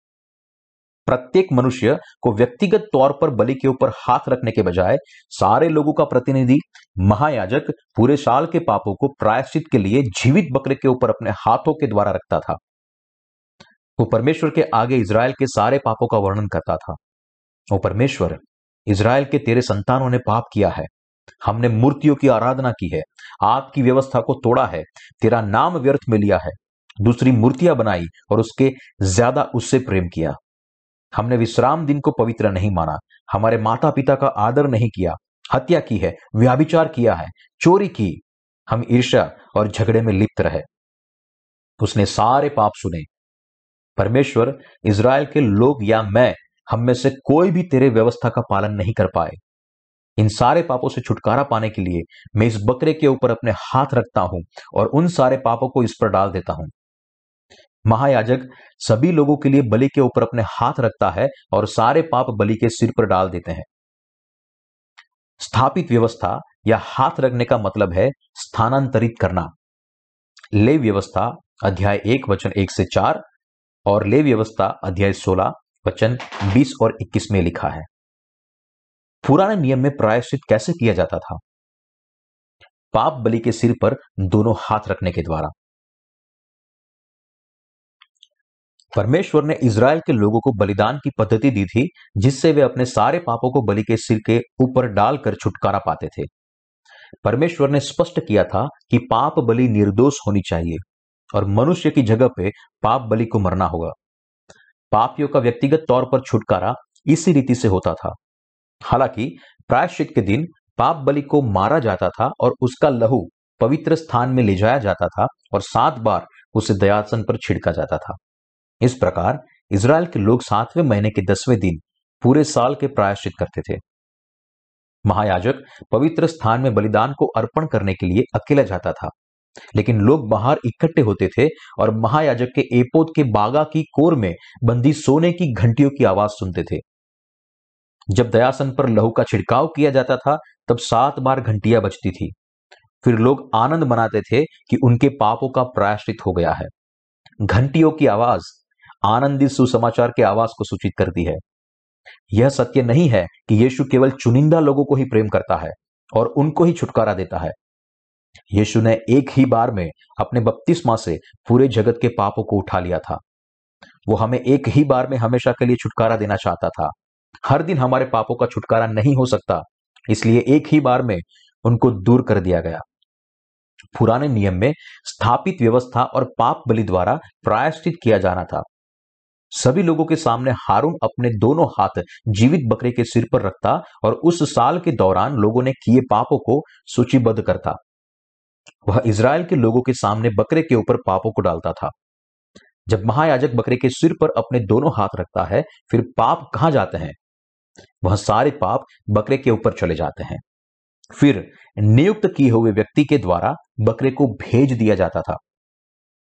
प्रत्येक मनुष्य को व्यक्तिगत तौर पर बलि के ऊपर हाथ रखने के बजाय सारे लोगों का प्रतिनिधि, महायाजक पूरे साल के पापों को प्रायश्चित के लिए जीवित बकरे के ऊपर अपने हाथों के द्वारा रखता था। वो परमेश्वर के आगे इसराइल के सारे पापों का वर्णन करता था। वो परमेश्वर इसराइल के तेरे संतानों ने पाप किया है। हमने मूर्तियों की आराधना की है। आपकी व्यवस्था को तोड़ा है। तेरा नाम व्यर्थ में लिया है। दूसरी मूर्तियाँ बनाई और उसके ज़्यादा उससे प्रेम किया। हमने विश्राम दिन को पवित्र नहीं माना। हमारे माता पिता का आदर नहीं किया। हत्या की है, व्याभिचार किया है, चोरी की। हम ईर्ष्या और झगड़े में लिप्त रहे। उसने सारे पाप सुने। परमेश्वर इसराइल के लोग या मैं हम में से कोई भी तेरे व्यवस्था का पालन नहीं कर पाए। इन सारे पापों से छुटकारा पाने के लिए मैं इस बकरे के ऊपर अपने हाथ रखता हूँ और उन सारे पापों को इस पर डाल देता हूँ। महायाजक सभी लोगों के लिए बलि के ऊपर अपने हाथ रखता है और सारे पाप बलि के सिर पर डाल देते हैं। स्थापित व्यवस्था या हाथ रखने का मतलब है स्थानांतरित करना। ले व्यवस्था अध्याय एक वचन एक से चार और ले व्यवस्था अध्याय सोलह वचन बीस और इक्कीस में लिखा है। पुराने नियम में प्रायश्चित कैसे किया जाता था? पाप बलि के सिर पर दोनों हाथ रखने के द्वारा। परमेश्वर ने इज़राइल के लोगों को बलिदान की पद्धति दी थी, जिससे वे अपने सारे पापों को बलि के सिर के ऊपर डालकर छुटकारा पाते थे। परमेश्वर ने स्पष्ट किया था कि पाप बलि निर्दोष होनी चाहिए, और मनुष्य की जगह पे पाप बलि को मरना होगा। पापियों का व्यक्तिगत तौर पर छुटकारा इसी रीति से होता था। हालाँकि, प्रायश्चित के दिन पाप बलि को मारा जाता था और उसका लहू पवित्र स्थान में ले जाया जाता था और सात बार उसे दयासन पर छिड़का जाता था। इस प्रकार इसराइल के लोग सातवें महीने के दसवें दिन पूरे साल के प्रायश्चित करते थे। महायाजक पवित्र स्थान में बलिदान को अर्पण करने के लिए अकेला जाता था। लेकिन लोग बाहर इकट्ठे होते थे और महायाजक के एपोत के बागा की कोर में बंदी सोने की घंटियों की आवाज़ सुनते थे। जब दयासन पर लहू का छिड़काव किया जाता था, तब सात बार घंटियाँ बजती थी। फिर लोग आनंद मनाते थे कि उनके पापों का प्रायश्चित हो गया है। घंटियों की आवाज़ आनंदित सुसमाचार के आवाज़ को सूचित करती है। यह सत्य नहीं है कि यीशु केवल चुनिंदा लोगों को ही प्रेम करता है और उनको ही छुटकारा देता है। यीशु ने एक ही बार में अपने बपतिस्मा से पूरे जगत के पापों को उठा लिया था। वो हमें एक ही बार में हमेशा के लिए छुटकारा देना चाहता था। हर दिन हमारे पापों का छुटकारा नहीं हो सकता, इसलिए एक ही बार में उनको दूर कर दिया गया। पुराने नियम में स्थापित व्यवस्था और पाप बलि द्वारा प्रायश्चित किया जाना था। सभी लोगों के सामने हारून अपने दोनों हाथ जीवित बकरे के सिर पर रखता और उस साल के दौरान लोगों ने किए पापों को सूचीबद्ध करता। वह इसराइल के लोगों के सामने बकरे के ऊपर पापों को डालता था। जब महायाजक बकरे के सिर पर अपने दोनों हाथ रखता है, फिर पाप कहाँ जाते हैं? वह सारे पाप बकरे के ऊपर चले जाते हैं। फिर नियुक्त किए हुए व्यक्ति के द्वारा बकरे को भेज दिया जाता था।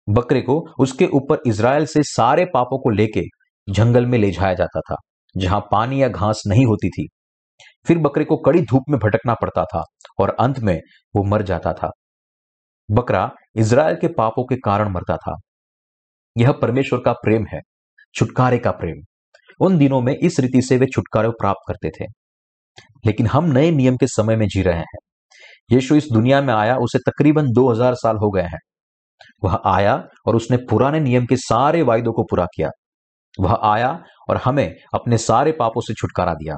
बकरे को उसके ऊपर इसराइल से सारे पापों को लेके जंगल में ले जाया जाता था, जहाँ पानी या घास नहीं होती थी। फिर बकरे को कड़ी धूप में भटकना पड़ता था और अंत में वो मर जाता था। बकरा इसराइल के पापों के कारण मरता था। यह परमेश्वर का प्रेम है, छुटकारे का प्रेम। उन दिनों में इस रीति से वे छुटकारे प्राप्त करते थे। लेकिन हम नए नियम के समय में जी रहे हैं। यीशु इस दुनिया में आया, उसे तकरीबन 2000 साल हो गए हैं। वह आया और उसने पुराने नियम के सारे वायदों को पूरा किया। वह आया और हमें अपने सारे पापों से छुटकारा दिया।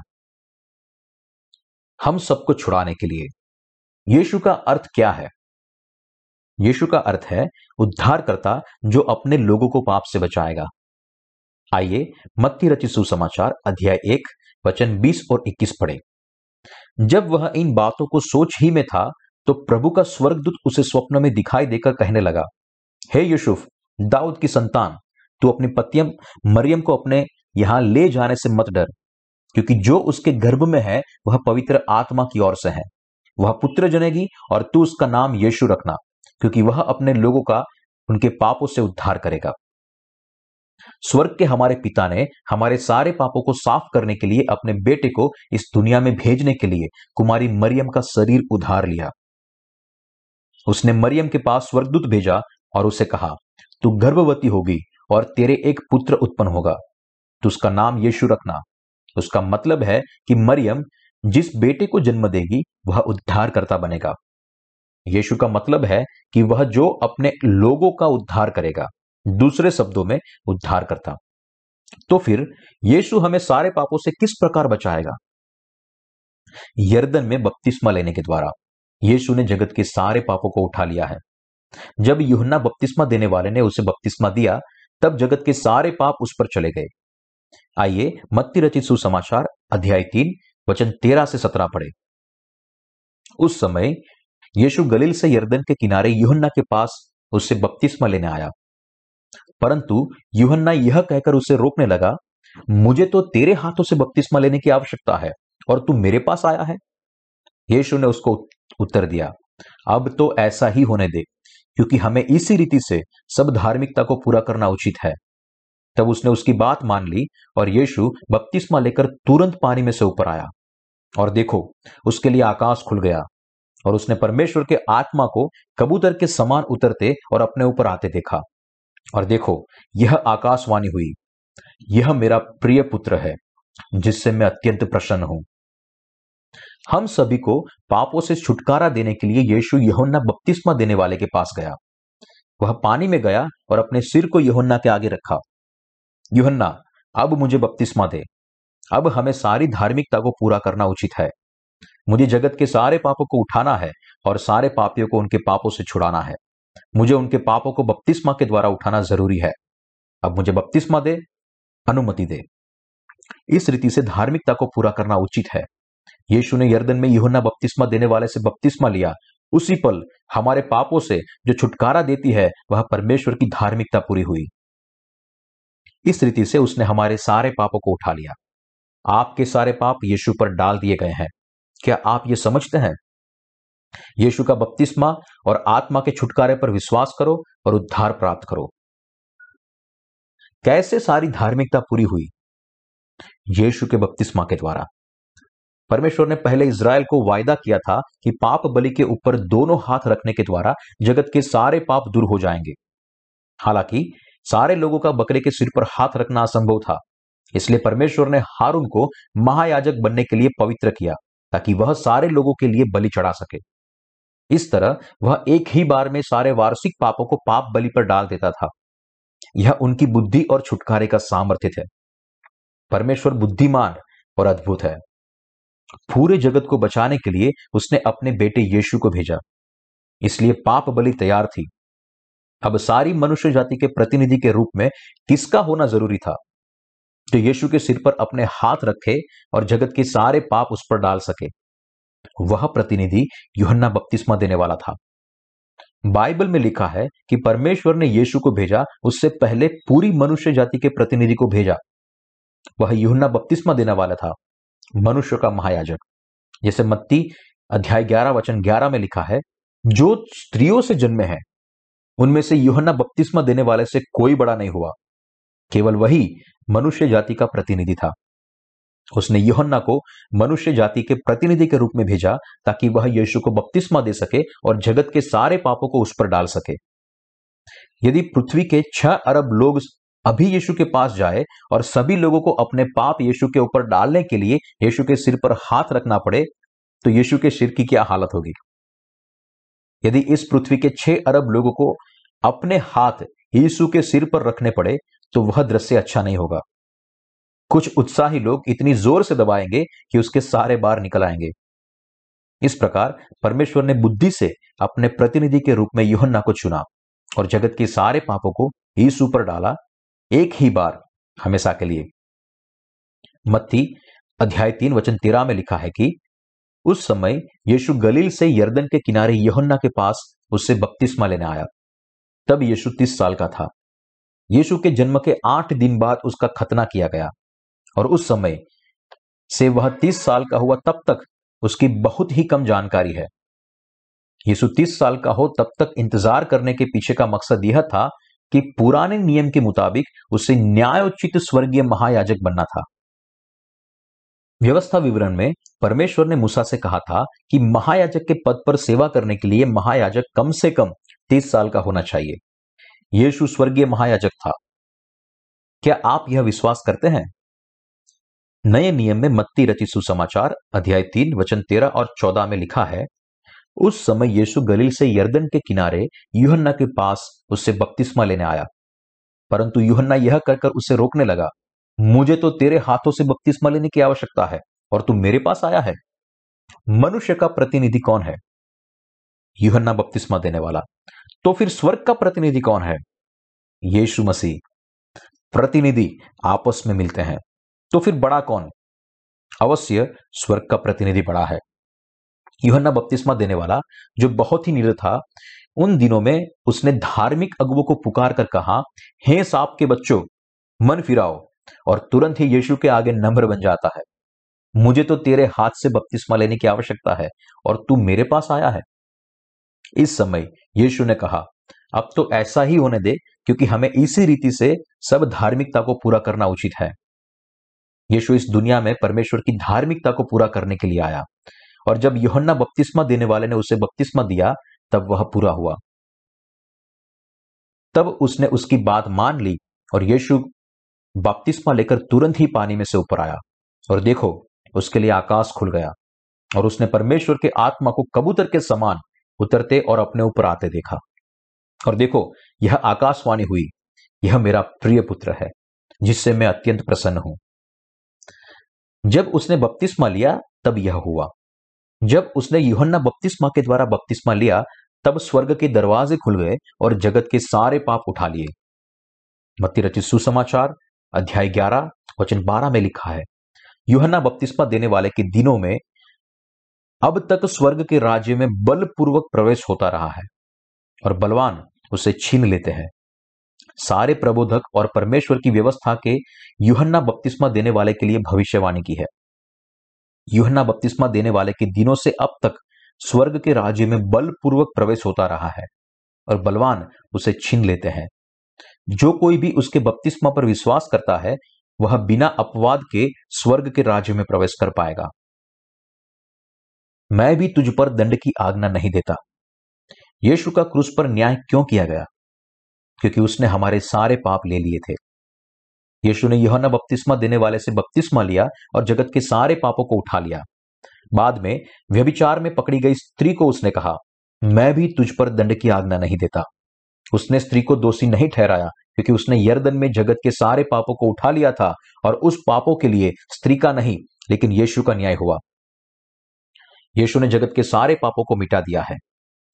हम सबको छुड़ाने के लिए। यीशु का अर्थ क्या है? यीशु का अर्थ है उद्धारकर्ता जो अपने लोगों को पाप से बचाएगा। आइए मत्ती रचित सुसमाचार अध्याय एक, वचन 20 और 21 पढ़े। जब वह इन बातों को सोच ही में था तो प्रभु का स्वर्गदूत उसे स्वप्न में दिखाई देकर कहने लगा, हे यूसुफ, दाऊद की संतान, तू अपनी पतियम मरियम को अपने यहाँ ले जाने से मत डर, क्योंकि जो उसके गर्भ में है, वह पवित्र आत्मा की ओर से है। वह पुत्र जनेगी और तू उसका नाम यीशु रखना। क्योंकि वह अपने लोगों का, उनके पापों से उद्धार करेगा। स्वर्ग के हमारे पिता ने हमारे सारे पापों को साफ़ करने के लिए अपने बेटे को इस दुनिया में भेजने के लिए कुमारी मरियम का शरीर उधार लिया। उसने मरियम के पास स्वर्गदूत भेजा और उसे कहा, तू गर्भवती होगी और तेरे एक पुत्र उत्पन्न होगा। तो उसका नाम यीशु रखना। उसका मतलब है कि मरियम जिस बेटे को जन्म देगी, वह उद्धार करता बनेगा। यीशु का मतलब है कि वह जो अपने लोगों का उद्धार करेगा, दूसरे शब्दों में उद्धार करता तो फिर यीशु हमें सारे पापों से किस प्रकार बचाएगा? यर्दन में बपतिस्मा लेने के द्वारा यीशु ने जगत के सारे पापों को उठा लिया है। जब युहन्ना बपतिस्मा देने वाले ने उसे बपतिस्मा दिया, तब जगत के सारे पाप उस पर चले गए। आइए मत्ती रचित सुसमाचार अध्याय तीन, वचन तेरह से सत्रह पढ़े। उस समय यीशु गलील से यर्दन के किनारे युहन्ना के पास उससे बपतिस्मा लेने आया। परंतु युहन्ना यह कहकर उसे रोकने लगा, मुझे तो तेरे हाथों से बपतिस्मा लेने की आवश्यकता है, और तू मेरे पास आया है? यीशु ने उसको उत्तर दिया, अब तो ऐसा ही होने दे, क्योंकि हमें इसी रीति से सब धार्मिकता को पूरा करना उचित है। तब उसने उसकी बात मान ली, और यीशु बपतिस्मा लेकर तुरंत पानी में से ऊपर आया। और देखो, उसके लिए आकाश खुल गया और उसने परमेश्वर के आत्मा को कबूतर के समान उतरते और अपने ऊपर आते देखा। और देखो, यह आकाशवाणी हुई। यह मेरा प्रिय पुत्र है, जिससे मैं अत्यंत प्रसन्न हूँ। हम सभी को पापों से छुटकारा देने के लिए यीशु यहोन्ना बपतिस्मा देने वाले के पास गया। वह पानी में गया और अपने सिर को यहोन्ना के आगे रखा। युहन्ना, अब मुझे बपतिस्मा दे। अब हमें सारी धार्मिकता को पूरा करना उचित है। मुझे जगत के सारे पापों को उठाना है और सारे पापियों को उनके पापों से छुड़ाना है। मुझे उनके पापों को बपतिस्मा के द्वारा उठाना ज़रूरी है। अब मुझे बपतिस्मा दे, अनुमति दे। इस रीति से धार्मिकता को पूरा करना उचित है। यीशु ने यर्दन में यूहन्ना बपतिस्मा देने वाले से बपतिस्मा लिया। उसी पल हमारे पापों से जो छुटकारा देती है, वह परमेश्वर की धार्मिकता पूरी हुई। इस रीति से उसने हमारे सारे पापों को उठा लिया। आपके सारे पाप यीशु पर डाल दिए गए हैं। क्या आप ये समझते हैं? यीशु का बपतिस्मा और आत्मा के छुटकारे पर विश्वास करो और उद्धार प्राप्त करो। कैसे सारी धार्मिकता पूरी हुई? यीशु के बपतिस्मा के द्वारा। परमेश्वर ने पहले इज़राइल को वायदा किया था कि पाप बलि के ऊपर दोनों हाथ रखने के द्वारा जगत के सारे पाप दूर हो जाएँगे। हालाँकि, सारे लोगों का बकरे के सिर पर हाथ रखना असंभव था, इसलिए परमेश्वर ने हारून को महायाजक बनने के लिए पवित्र किया। ताकि वह सारे लोगों के लिए बलि चढ़ा सके। इस तरह वह एक ही बार में सारे वार्षिक पापों को पाप बलि पर डाल देता था। यह उनकी बुद्धि और छुटकारे का सामर्थ्य है परमेश्वर बुद्धिमान और अद्भुत है। पूरे जगत को बचाने के लिए उसने अपने बेटे यीशु को भेजा। इसलिए पाप बलि तैयार थी। अब सारी मनुष्य जाति के प्रतिनिधि के रूप में किसका होना ज़रूरी था? जो यीशु के सिर पर अपने हाथ रखे और जगत के सारे पाप उस पर डाल सके। वह प्रतिनिधि युहन्ना बपतिस्मा देने वाला था। बाइबल में लिखा है कि परमेश्वर ने यीशु को भेजा, उससे पहले पूरी मनुष्य जाति के प्रतिनिधि को भेजा। वह युहन्ना बपतिस्मा देने वाला था, मनुष्य का महायाजक। जैसे मत्ती अध्याय 11 वचन 11 में लिखा है, जो स्त्रियों से जन्मे हैं, उनमें से युहन्ना बपतिस्मा देने वाले से कोई बड़ा नहीं हुआ। केवल वही मनुष्य जाति का प्रतिनिधि था। उसने योहन्ना को मनुष्य जाति के प्रतिनिधि के रूप में भेजा ताकि वह यीशु को बपतिस्मा दे सके और जगत के सारे पापों को उस पर डाल सके। यदि पृथ्वी के छह अरब लोग अभी यीशु के पास जाए और सभी लोगों को अपने पाप यीशु के ऊपर डालने के लिए यीशु के सिर पर हाथ रखना पड़े तो यीशु के सिर की क्या हालत होगी? यदि इस पृथ्वी के छह अरब लोगों को अपने हाथ यीशु के सिर पर रखने पड़े तो वह दृश्य अच्छा नहीं होगा। कुछ उत्साही लोग इतनी ज़ोर से दबाएँगे कि उसके सारे बार निकल आएँगे। इस प्रकार परमेश्वर ने बुद्धि से अपने प्रतिनिधि के रूप में युहन्ना को चुना और जगत के सारे पापों को यीशु पर डाला एक ही बार हमेशा के लिए। मत्ती अध्याय तीन वचन तेरह में लिखा है कि उस समय यीशु गलील से यर्दन के किनारे यहुन्ना के पास उससे बपतिस्मा लेने आया। तब यीशु तीस साल का था। यीशु के जन्म के आठ दिन बाद उसका खतना किया गया। और उस समय से वह तीस साल का हुआ, तब तक उसकी बहुत ही कम जानकारी है। यीशु तीस साल का हो, तब तक इंतज़ार करने के पीछे का मकसद यह था कि पुराने नियम के मुताबिक उसे न्यायोचित स्वर्गीय महायाजक बनना था। व्यवस्था विवरण में परमेश्वर ने मूसा से कहा था कि महायाजक के पद पर सेवा करने के लिए महायाजक कम से कम तीस साल का होना चाहिए। यीशु स्वर्गीय महायाजक था। क्या आप यह विश्वास करते हैं? नए नियम में मत्ती रचित सुसमाचार, अध्याय तीन, वचन तेरह और चौदह में लिखा है, उस समय यीशु गलील से यर्दन के किनारे यूहन्ना के पास उससे बपतिस्मा लेने आया। परंतु यूहन्ना यह कहकर उसे रोकने लगा, मुझे तो तेरे हाथों से बपतिस्मा लेने की आवश्यकता है, और तू मेरे पास आया है। मनुष्य का प्रतिनिधि कौन है? यूहन्ना बपतिस्मा देने वाला तो फिर स्वर्ग का प्रतिनिधि कौन है? यीशु मसीह। प्रतिनिधि आपस में मिलते हैं। तो फिर बड़ा कौन? अवश्य स्वर्ग का प्रतिनिधि बड़ा है। यूहन्ना बपतिस्मा देने वाला, जो बहुत ही निर था, उन दिनों में उसने धार्मिक अगुओं को पुकार कर कहा, हे साप के बच्चों, मन फिराओ और तुरंत ही यीशु के आगे नम्र बन जाता है। मुझे तो तेरे हाथ से बपतिस्मा लेने की आवश्यकता है और तू मेरे पास आया है। इस समय यीशु ने कहा, अब तो ऐसा ही होने दे, क्योंकि हमें इसी रीति से सब धार्मिकता को पूरा करना उचित है। यीशु इस दुनिया में परमेश्वर की धार्मिकता को पूरा करने के लिए आया, और जब योहन्ना बपतिस्मा देने वाले ने उसे बपतिस्मा दिया, तब वह पूरा हुआ। तब उसने उसकी बात मान ली, और यीशु बपतिस्मा लेकर तुरंत ही पानी में से ऊपर आया, और देखो, उसके लिए आकाश खुल गया, और उसने परमेश्वर के आत्मा को कबूतर के समान उतरते और अपने ऊपर आते देखा। और देखो, यह आकाशवाणी हुई, यह मेरा प्रिय पुत्र है, जिससे मैं अत्यंत प्रसन्न हूँ। जब उसने बपतिस्मा लिया, तब यह हुआ। जब उसने युहन्ना बपतिस्मा के द्वारा बपतिस्मा लिया, तब स्वर्ग के दरवाजे खुल गए और जगत के सारे पाप उठा लिए। मत्ती रचित सुसमाचार, अध्याय 11 वचन 12 में लिखा है, युहन्ना बपतिस्मा देने वाले के दिनों में अब तक स्वर्ग के राज्य में बलपूर्वक प्रवेश होता रहा है और बलवान उसे छीन लेते हैं। सारे प्रबोधक और परमेश्वर की व्यवस्था के युहन्ना बपतिस्मा देने वाले के लिए भविष्यवाणी की है। युहन्ना बपतिस्मा देने वाले के दिनों से अब तक स्वर्ग के राज्य में बलपूर्वक प्रवेश होता रहा है और बलवान उसे छीन लेते हैं। जो कोई भी उसके बपतिस्मा पर विश्वास करता है, वह बिना अपवाद के स्वर्ग के राज्य में प्रवेश कर पाएगा। मैं भी तुझ पर दंड की आज्ञा नहीं देता। यीशु का क्रूस पर न्याय क्यों किया गया? क्योंकि उसने हमारे सारे पाप ले लिए थे। यीशु ने यह बपतिस्मा देने वाले से बपतिस्मा लिया और जगत के सारे पापों को उठा लिया। बाद में व्यभिचार में पकड़ी गई स्त्री को उसने कहा, मैं भी तुझ पर दंड की आज्ञा नहीं देता। उसने स्त्री को दोषी नहीं ठहराया, क्योंकि उसने यर्दन में जगत के सारे पापों को उठा लिया था और उस पापों के लिए स्त्री का नहीं, लेकिन यीशु का न्याय हुआ। यीशु ने जगत के सारे पापों को मिटा दिया है।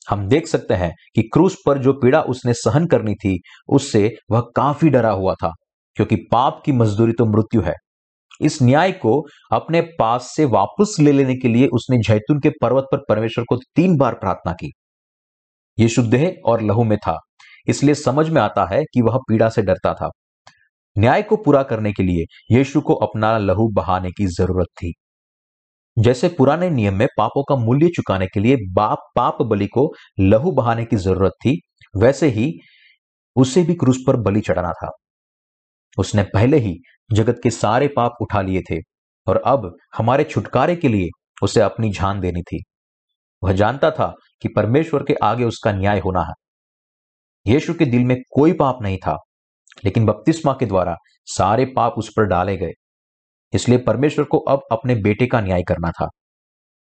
हम देख सकते हैं कि क्रूस पर जो पीड़ा उसने सहन करनी थी, उससे वह काफ़ी डरा हुआ था, क्योंकि पाप की मजदूरी तो मृत्यु है। इस न्याय को अपने पास से वापस ले लेने के लिए उसने जैतून के पर्वत पर परमेश्वर को तीन बार प्रार्थना की। यीशु देह और लहू में था, इसलिए समझ में आता है कि वह पीड़ा से डरता था। न्याय को पूरा करने के लिए यीशु को अपना लहू बहाने की ज़रूरत थी। जैसे पुराने नियम में पापों का मूल्य चुकाने के लिए बाप पाप बलि को लहू बहाने की ज़रूरत थी, वैसे ही उसे भी क्रूस पर बलि चढ़ाना था। उसने पहले ही जगत के सारे पाप उठा लिए थे और अब हमारे छुटकारे के लिए उसे अपनी जान देनी थी। वह जानता था कि परमेश्वर के आगे उसका न्याय होना है। यीशु के दिल में कोई पाप नहीं था, लेकिन बपतिस्मा के द्वारा सारे पाप उस पर डाले गए। इसलिए परमेश्वर को अब अपने बेटे का न्याय करना था।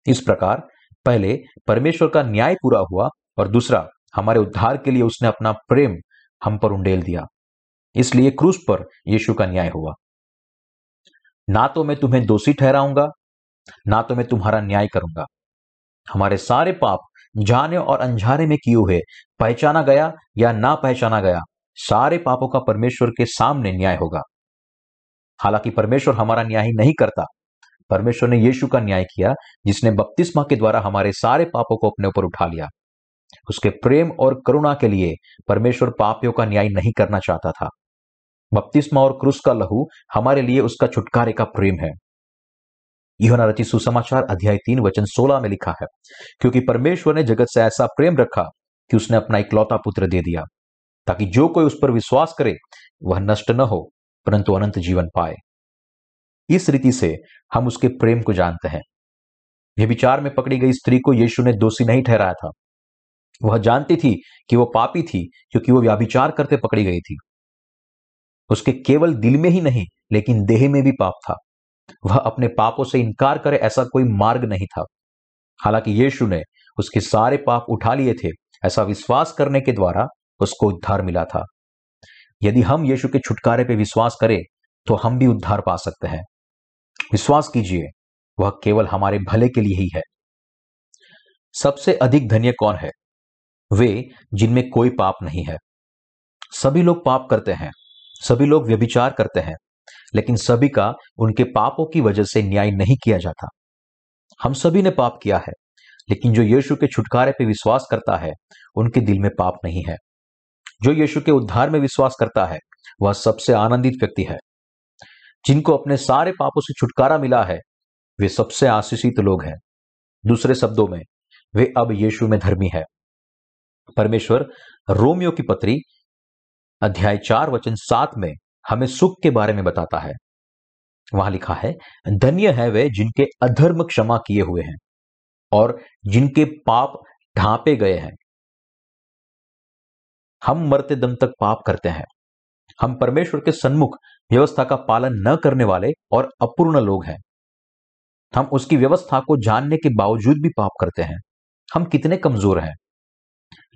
इस प्रकार पहले परमेश्वर का न्याय पूरा हुआ और दूसरा, हमारे उद्धार के लिए उसने अपना प्रेम हम पर उंडेल दिया। इसलिए क्रूस पर यीशु का न्याय हुआ। ना तो मैं तुम्हें दोषी ठहराऊँगा, ना तो मैं तुम्हारा न्याय करूँगा। हमारे सारे पाप जाने और अंझारे में किए हुए पहचाना गया या ना पहचाना गया, सारे पापों का परमेश्वर के सामने न्याय होगा। हालाँकि परमेश्वर हमारा न्याय नहीं करता। परमेश्वर ने यीशु का न्याय किया, जिसने बपतिस्मा के द्वारा हमारे सारे पापों को अपने ऊपर उठा लिया। उसके प्रेम और करुणा के लिए परमेश्वर पापियों का न्याय नहीं करना चाहता था। बपतिस्मा और क्रूस का लहू हमारे लिए उसका छुटकारे का प्रेम है। यह रचि सुसमाचार अध्याय तीन, वचन सोलह में लिखा है, क्योंकि परमेश्वर ने जगत से ऐसा प्रेम रखा कि उसने अपना इकलौता पुत्र दे दिया, ताकि जो कोई उस पर विश्वास करे, वह नष्ट न हो। परंतु अनंत जीवन पाए। इस रीति से हम उसके प्रेम को जानते हैं। विचार में पकड़ी गई स्त्री को यीशु ने दोषी नहीं ठहराया था। वह जानती थी कि वह पापी थी, क्योंकि वह व्याभिचार करते पकड़ी गई थी। उसके केवल दिल में ही नहीं, लेकिन देह में भी पाप था। वह अपने पापों से इनकार करे ऐसा कोई मार्ग नहीं था। हालाँकि यीशु ने उसके सारे पाप उठा लिए थे, ऐसा विश्वास करने के द्वारा उसको उद्धार मिला था। यदि हम यीशु के छुटकारे पर विश्वास करें तो हम भी उद्धार पा सकते हैं। विश्वास कीजिए, वह केवल हमारे भले के लिए ही है। सबसे अधिक धन्य कौन है? वे जिनमें कोई पाप नहीं है। सभी लोग पाप करते हैं, सभी लोग व्यभिचार करते हैं, लेकिन सभी का उनके पापों की वजह से न्याय नहीं किया जाता। हम सभी ने पाप किया है, लेकिन जो यीशु के छुटकारे पर विश्वास करता है, उनके दिल में पाप नहीं है। जो यीशु के उद्धार में विश्वास करता है, वह सबसे आनंदित व्यक्ति है। जिनको अपने सारे पापों से छुटकारा मिला है, वे सबसे आशीषित लोग हैं। दूसरे शब्दों में, वे अब यीशु में धर्मी है। परमेश्वर, रोमियो की पत्री, अध्याय चार, वचन सात में हमें सुख के बारे में बताता है। वहाँ लिखा है, धन्य है वे जिनके अधर्म क्षमा किए हुए हैं और जिनके पाप ढांपे गए हैं। हम मरते दम तक पाप करते हैं। हम परमेश्वर के सन्मुख व्यवस्था का पालन न करने वाले और अपूर्ण लोग हैं। हम उसकी व्यवस्था को जानने के बावजूद भी पाप करते हैं। हम कितने कमज़ोर हैं।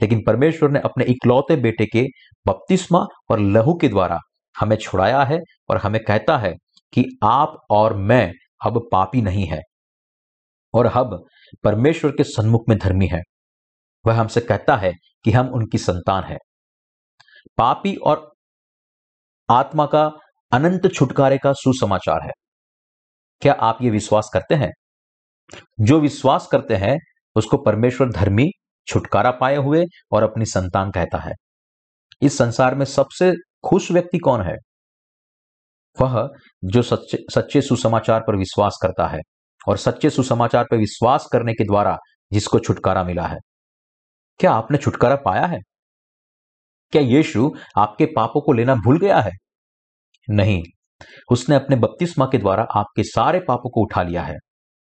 लेकिन परमेश्वर ने अपने इकलौते बेटे के बपतिस्मा और लहू के द्वारा हमें छुड़ाया है और हमें कहता है कि आप और मैं अब पापी नहीं है और अब परमेश्वर के सन्मुख में धर्मी है। वह हमसे कहता है कि हम उनकी संतान है। पापी और आत्मा का अनंत छुटकारे का सुसमाचार है। क्या आप ये विश्वास करते हैं? जो विश्वास करते हैं, उसको परमेश्वर धर्मी, छुटकारा पाए हुए और अपनी संतान कहता है। इस संसार में सबसे खुश व्यक्ति कौन है? वह जो सच्चे सच्चे सुसमाचार पर विश्वास करता है और सच्चे सुसमाचार पर विश्वास करने के द्वारा जिसको छुटकारा मिला है। क्या आपने छुटकारा पाया है? क्या यीशु आपके पापों को लेना भूल गया है? नहीं, उसने अपने बपतिस्मा के द्वारा आपके सारे पापों को उठा लिया है।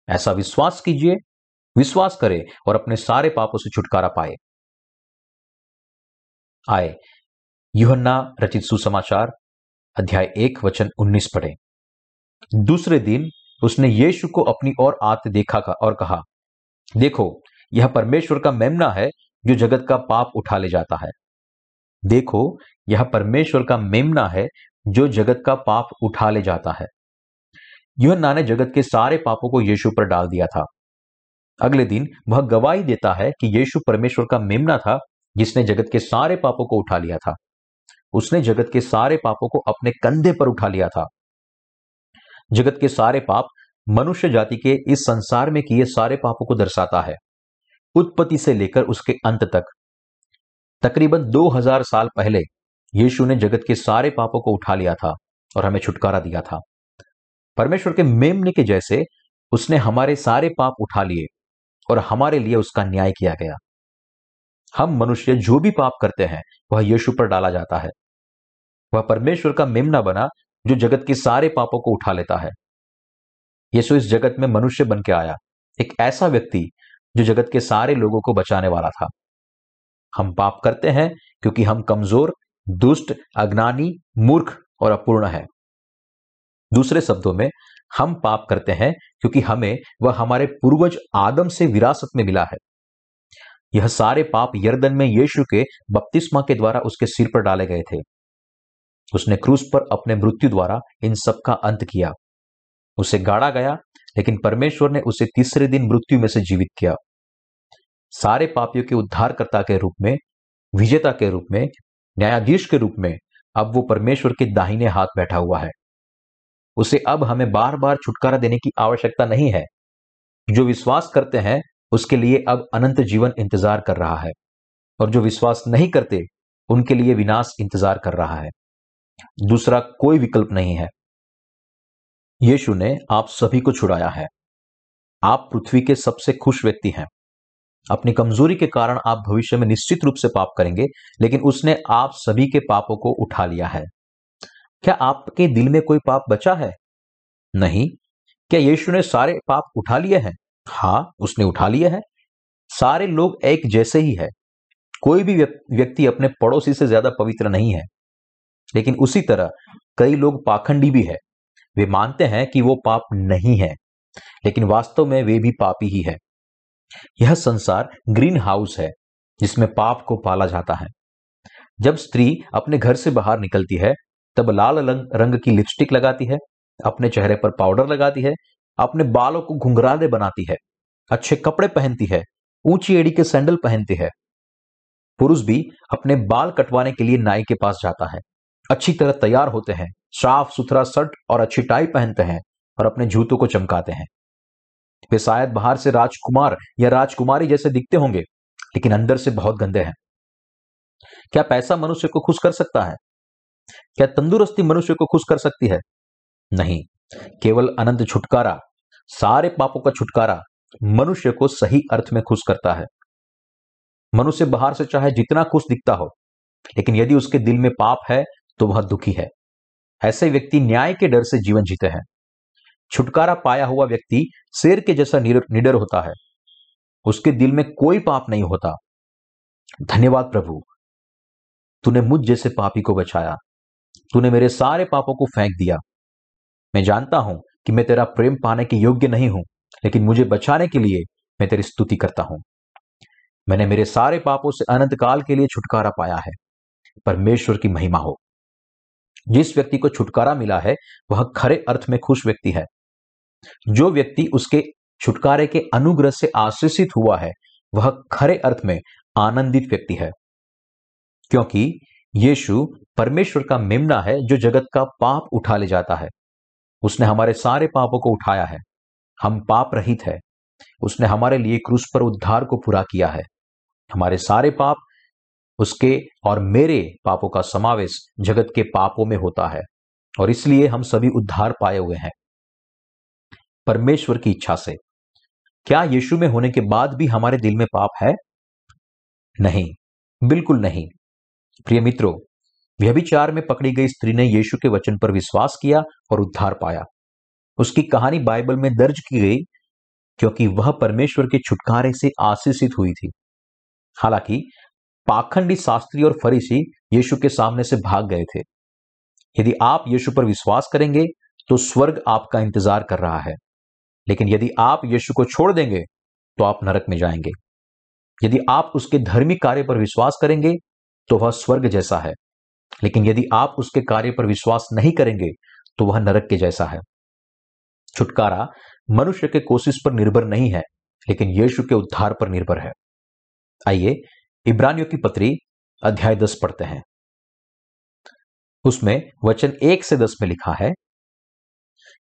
ऐसा विश्वास कीजिए, विश्वास करे और अपने सारे पापों से छुटकारा पाए। आए, युहन्ना रचित सुसमाचार, अध्याय एक, वचन उन्नीस पढ़े। दूसरे दिन उसने यीशु को अपनी ओर आते देखा का, और कहा, देखो, यह परमेश्वर का मेमना है जो जगत का पाप उठा ले जाता है। देखो, यह परमेश्वर का मेमना है, जो जगत का पाप उठा ले जाता है। युहन्ना ने जगत के सारे पापों को यीशु पर डाल दिया था। अगले दिन वह गवाही देता है कि यीशु परमेश्वर का मेमना था, जिसने जगत के सारे पापों को उठा लिया था। उसने जगत के सारे पापों को अपने कंधे पर उठा लिया था। जगत के सारे पाप मनुष्य जाति के इस संसार में किए सारे पापों को दर्शाता है। उत्पत्ति से लेकर उसके अंत तक तकरीबन 2000 साल पहले यीशु ने जगत के सारे पापों को उठा लिया था और हमें छुटकारा दिया था। परमेश्वर के मेमने के जैसे उसने हमारे सारे पाप उठा लिए और हमारे लिए उसका न्याय किया गया। हम मनुष्य जो भी पाप करते हैं, वह यीशु पर डाला जाता है। वह परमेश्वर का मेमना बना जो जगत के सारे पापों को उठा लेता है। यीशु इस जगत में मनुष्य बन के आया, एक ऐसा व्यक्ति जो जगत के सारे लोगों को बचाने वाला था। हम पाप करते हैं, क्योंकि हम कमज़ोर, दुष्ट, अज्ञानी, मूर्ख और अपूर्ण है। दूसरे शब्दों में, हम पाप करते हैं, क्योंकि हमें वह हमारे पूर्वज आदम से विरासत में मिला है। यह सारे पाप यर्दन में यीशु के बपतिस्मा के द्वारा उसके सिर पर डाले गए थे। उसने क्रूस पर अपने मृत्यु द्वारा इन सब का अंत किया। उसे गाड़ा गया, लेकिन परमेश्वर ने उसे तीसरे दिन मृत्यु में से जीवित किया। सारे पापियों के उद्धारकर्ता के रूप में, विजेता के रूप में, न्यायाधीश के रूप में अब वो परमेश्वर के दाहिने हाथ बैठा हुआ है। उसे अब हमें बार बार छुटकारा देने की आवश्यकता नहीं है। जो विश्वास करते हैं, उसके लिए अब अनंत जीवन इंतज़ार कर रहा है। और जो विश्वास नहीं करते, उनके लिए विनाश इंतज़ार कर रहा है। दूसरा कोई विकल्प नहीं है। यीशु ने आप सभी को छुड़ाया है। आप पृथ्वी के सबसे खुश व्यक्ति हैं। अपनी कमज़ोरी के कारण आप भविष्य में निश्चित रूप से पाप करेंगे, लेकिन उसने आप सभी के पापों को उठा लिया है। क्या आपके दिल में कोई पाप बचा है? नहीं। क्या यीशु ने सारे पाप उठा लिए हैं? हाँ उसने उठा लिए हैं। सारे लोग एक जैसे ही है। कोई भी व्यक्ति अपने पड़ोसी से ज़्यादा पवित्र नहीं है। लेकिन उसी तरह कई लोग पाखंडी भी है। वे मानते हैं कि वो पाप नहीं है, लेकिन वास्तव में वे भी पापी ही है। यह संसार ग्रीन हाउस है, जिसमें पाप को पाला जाता है। जब स्त्री अपने घर से बाहर निकलती है, तब लाल रंग की लिपस्टिक लगाती है, अपने चेहरे पर पाउडर लगाती है, अपने बालों को घुंघराले बनाती है, अच्छे कपड़े पहनती है, ऊँची एड़ी के सैंडल पहनती है। पुरुष भी अपने बाल कटवाने के लिए नाई के पास जाता है, अच्छी तरह तैयार होते हैं साफ़ सुथरा शर्ट और अच्छी टाई पहनते हैं और अपने जूतों को चमकाते हैं। वे शायद बाहर से राजकुमार या राजकुमारी जैसे दिखते होंगे, लेकिन अंदर से बहुत गंदे हैं। क्या पैसा मनुष्य को खुश कर सकता है? क्या तंदुरुस्ती मनुष्य को खुश कर सकती है? नहीं, केवल अनंत छुटकारा, सारे पापों का छुटकारा मनुष्य को सही अर्थ में खुश करता है। मनुष्य बाहर से चाहे जितना खुश दिखता हो, लेकिन यदि उसके दिल में पाप है तो वह दुखी है। ऐसे व्यक्ति न्याय के डर से जीवन जीते हैं। छुटकारा पाया हुआ व्यक्ति शेर के जैसा निडर होता है। उसके दिल में कोई पाप नहीं होता। धन्यवाद प्रभु। तूने मुझ जैसे पापी को बचाया। तूने मेरे सारे पापों को फेंक दिया। मैं जानता हूँ कि मैं तेरा प्रेम पाने के योग्य नहीं हूँ, लेकिन मुझे बचाने के लिए मैं तेरी स्तुति करता हूँ। मैंने मेरे सारे पापों से अनंत काल के लिए छुटकारा पाया है। परमेश्वर की महिमा हो। जिस व्यक्ति को छुटकारा मिला है, वह खरे अर्थ में खुश व्यक्ति है। जो व्यक्ति उसके छुटकारे के अनुग्रह से आशीषित हुआ है, वह खरे अर्थ में आनंदित व्यक्ति है। क्योंकि यीशु परमेश्वर का मेमना है जो जगत का पाप उठा ले जाता है। उसने हमारे सारे पापों को उठाया है। हम पाप रहित है। उसने हमारे लिए क्रूस पर उद्धार को पूरा किया है। हमारे सारे पाप, उसके और मेरे पापों का समावेश जगत के पापों में होता है। और इसलिए हम सभी उद्धार पाए हुए हैं। परमेश्वर की इच्छा से। क्या यीशु में होने के बाद भी हमारे दिल में पाप है? नहीं, बिल्कुल नहीं। प्रिय मित्रों, व्यभिचार में पकड़ी गई स्त्री ने यीशु के वचन पर विश्वास किया और उद्धार पाया। उसकी कहानी बाइबल में दर्ज की गई, क्योंकि वह परमेश्वर के छुटकारे से आशीषित हुई थी। हालाँकि, पाखंडी शास्त्री और फरीसी यीशु के सामने से भाग गए थे। यदि आप यीशु पर विश्वास करेंगे तो स्वर्ग आपका इंतज़ार कर रहा है। लेकिन यदि आप यीशु को छोड़ देंगे तो आप नरक में जाएँगे। यदि आप उसके धर्मी कार्य पर विश्वास करेंगे तो वह स्वर्ग जैसा है। लेकिन यदि आप उसके कार्य पर विश्वास नहीं करेंगे तो वह नरक के जैसा है। छुटकारा मनुष्य के कोशिश पर निर्भर नहीं है, लेकिन यीशु के उद्धार पर निर्भर है। आइए, इब्रानियों की पत्री, अध्याय दस पढ़ते हैं। उसमें वचन एक से दस में लिखा है,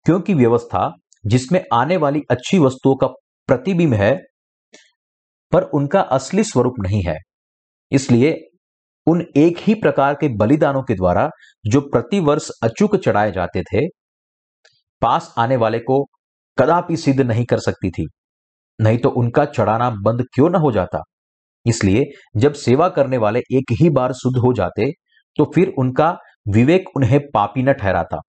क्योंकि व्यवस्था जिसमें आने वाली अच्छी वस्तुओं का प्रतिबिंब है, पर उनका असली स्वरूप नहीं है। इसलिए उन एक ही प्रकार के बलिदानों के द्वारा जो प्रतिवर्ष अचूक चढ़ाए जाते थे, पास आने वाले को कदापि सिद्ध नहीं कर सकती थी। नहीं तो उनका चढ़ाना बंद क्यों ना हो जाता? इसलिए जब सेवा करने वाले एक ही बार शुद्ध हो जाते तो फिर उनका विवेक उन्हें पापी न ठहराता।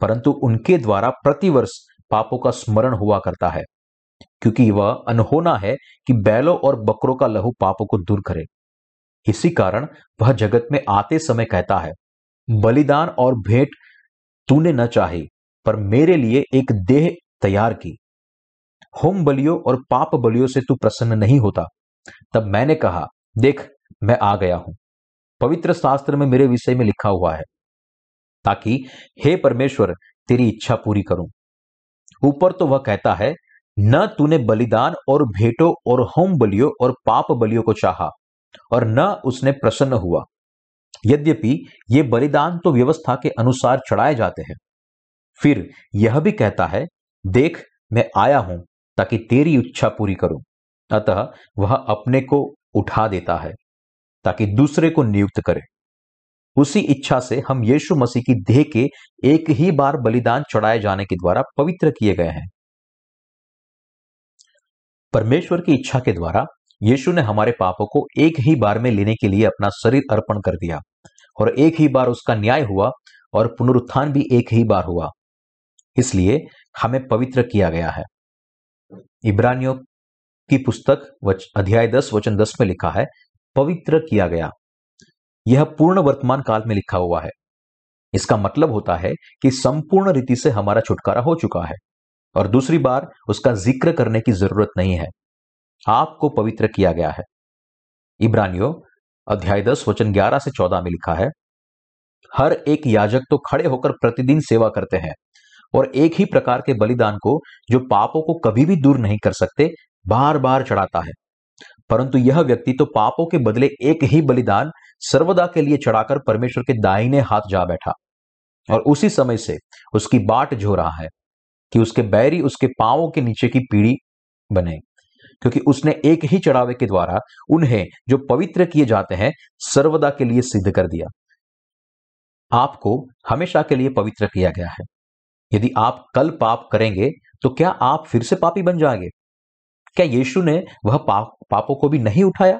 परंतु उनके द्वारा प्रतिवर्ष पापों का स्मरण हुआ करता है, क्योंकि वह अनहोना है कि बैलों और बकरों का लहू पापों को दूर करे। इसी कारण वह जगत में आते समय कहता है, बलिदान और भेंट तूने न चाही, पर मेरे लिए एक देह तैयार की। होम बलियों और पाप बलियों से तू प्रसन्न नहीं होता। तब मैंने कहा, देख, मैं आ गया हूँ। पवित्र शास्त्र में मेरे विषय में लिखा हुआ है, ताकि हे परमेश्वर, तेरी इच्छा पूरी करूँ। ऊपर तो वह कहता है, न तूने बलिदान और भेंटों और होम बलियों और पाप बलियों को चाहा, और न उसने प्रसन्न हुआ। यद्यपि ये बलिदान तो व्यवस्था के अनुसार चढ़ाए जाते हैं। फिर यह भी कहता है, देख, मैं आया हूँ ताकि तेरी इच्छा पूरी करूँ। अतः वह अपने को उठा देता है, ताकि दूसरे को नियुक्त करे। उसी इच्छा से हम यीशु मसीह की देह के एक ही बार बलिदान चढ़ाए जाने के द्वारा पवित्र किए गए हैं। परमेश्वर की इच्छा के द्वारा यीशु ने हमारे पापों को एक ही बार में लेने के लिए अपना शरीर अर्पण कर दिया और एक ही बार उसका न्याय हुआ और पुनरुत्थान भी एक ही बार हुआ। इसलिए हमें पवित्र किया गया है। इब्रानियों की पुस्तक अध्याय दस, वचन दस में लिखा है, पवित्र किया गया। यह पूर्ण वर्तमान काल में लिखा हुआ है। इसका मतलब होता है कि संपूर्ण रीति से हमारा छुटकारा हो चुका है। और दूसरी बार उसका ज़िक्र करने की ज़रूरत नहीं है। आपको पवित्र किया गया है। इब्रानियों अध्याय दस, वचन ग्यारह से चौदह में लिखा है, हर एक याजक तो खड़े होकर प्रतिदिन सेवा करते हैं, और एक ही प्रकार के बलिदान को जो पापों को कभी भी दूर नहीं कर सकते बार बार चढ़ाता है। परंतु यह व्यक्ति तो पापों के बदले एक ही बलिदान सर्वदा के लिए चढ़ाकर परमेश्वर के दाहिने हाथ जा बैठा। और उसी समय से उसकी बाट जो रहा है कि उसके बैरी उसके पांवों के नीचे की पीढ़ी बने। क्योंकि उसने एक ही चढ़ावे के द्वारा उन्हें जो पवित्र किए जाते हैं सर्वदा के लिए सिद्ध कर दिया। आपको हमेशा के लिए पवित्र किया गया है। यदि आप कल पाप करेंगे तो क्या आप फिर से पापी बन जाएँगे? क्या यीशु ने वह पाप, पापों को भी नहीं उठाया?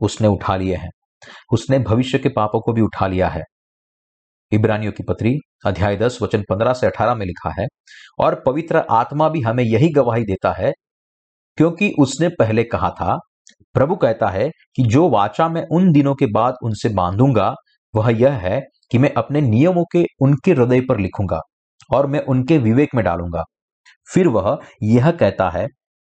उसने उठा लिए हैं। उसने भविष्य के पापों को भी उठा लिया है। इब्रानियों की पत्री, अध्याय दस, वचन पंद्रह से अठारह में लिखा है, और पवित्र आत्मा भी हमें यही गवाही देता है, क्योंकि उसने पहले कहा था, प्रभु कहता है कि जो वाचा मैं उन दिनों के बाद उनसे बांधूँगा, वह यह है कि मैं अपने नियमों के, उनके हृदय पर लिखूँगा और मैं उनके विवेक में डालूँगा। फिर वह यह कहता है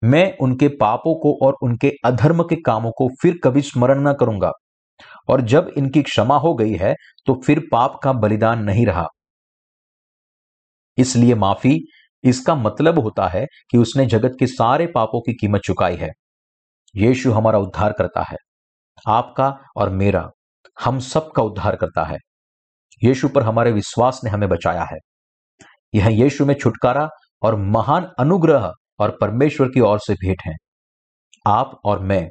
मैं उनके पापों को और उनके अधर्म के कामों को फिर कभी स्मरण न करूँगा। और जब इनकी क्षमा हो गई है तो फिर पाप का बलिदान नहीं रहा। इसलिए माफ़ी, इसका मतलब होता है कि उसने जगत के सारे पापों की कीमत चुकाई है। यीशु हमारा उद्धार करता है। आपका और मेरा, हम सबका उद्धार करता है। यीशु पर हमारे विश्वास ने हमें बचाया है। यह यीशु में छुटकारा और महान अनुग्रह और परमेश्वर की ओर से भेंट है। आप और मैं,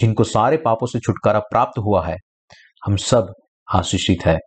जिनको सारे पापों से छुटकारा प्राप्त हुआ है, हम सब आशीषित है।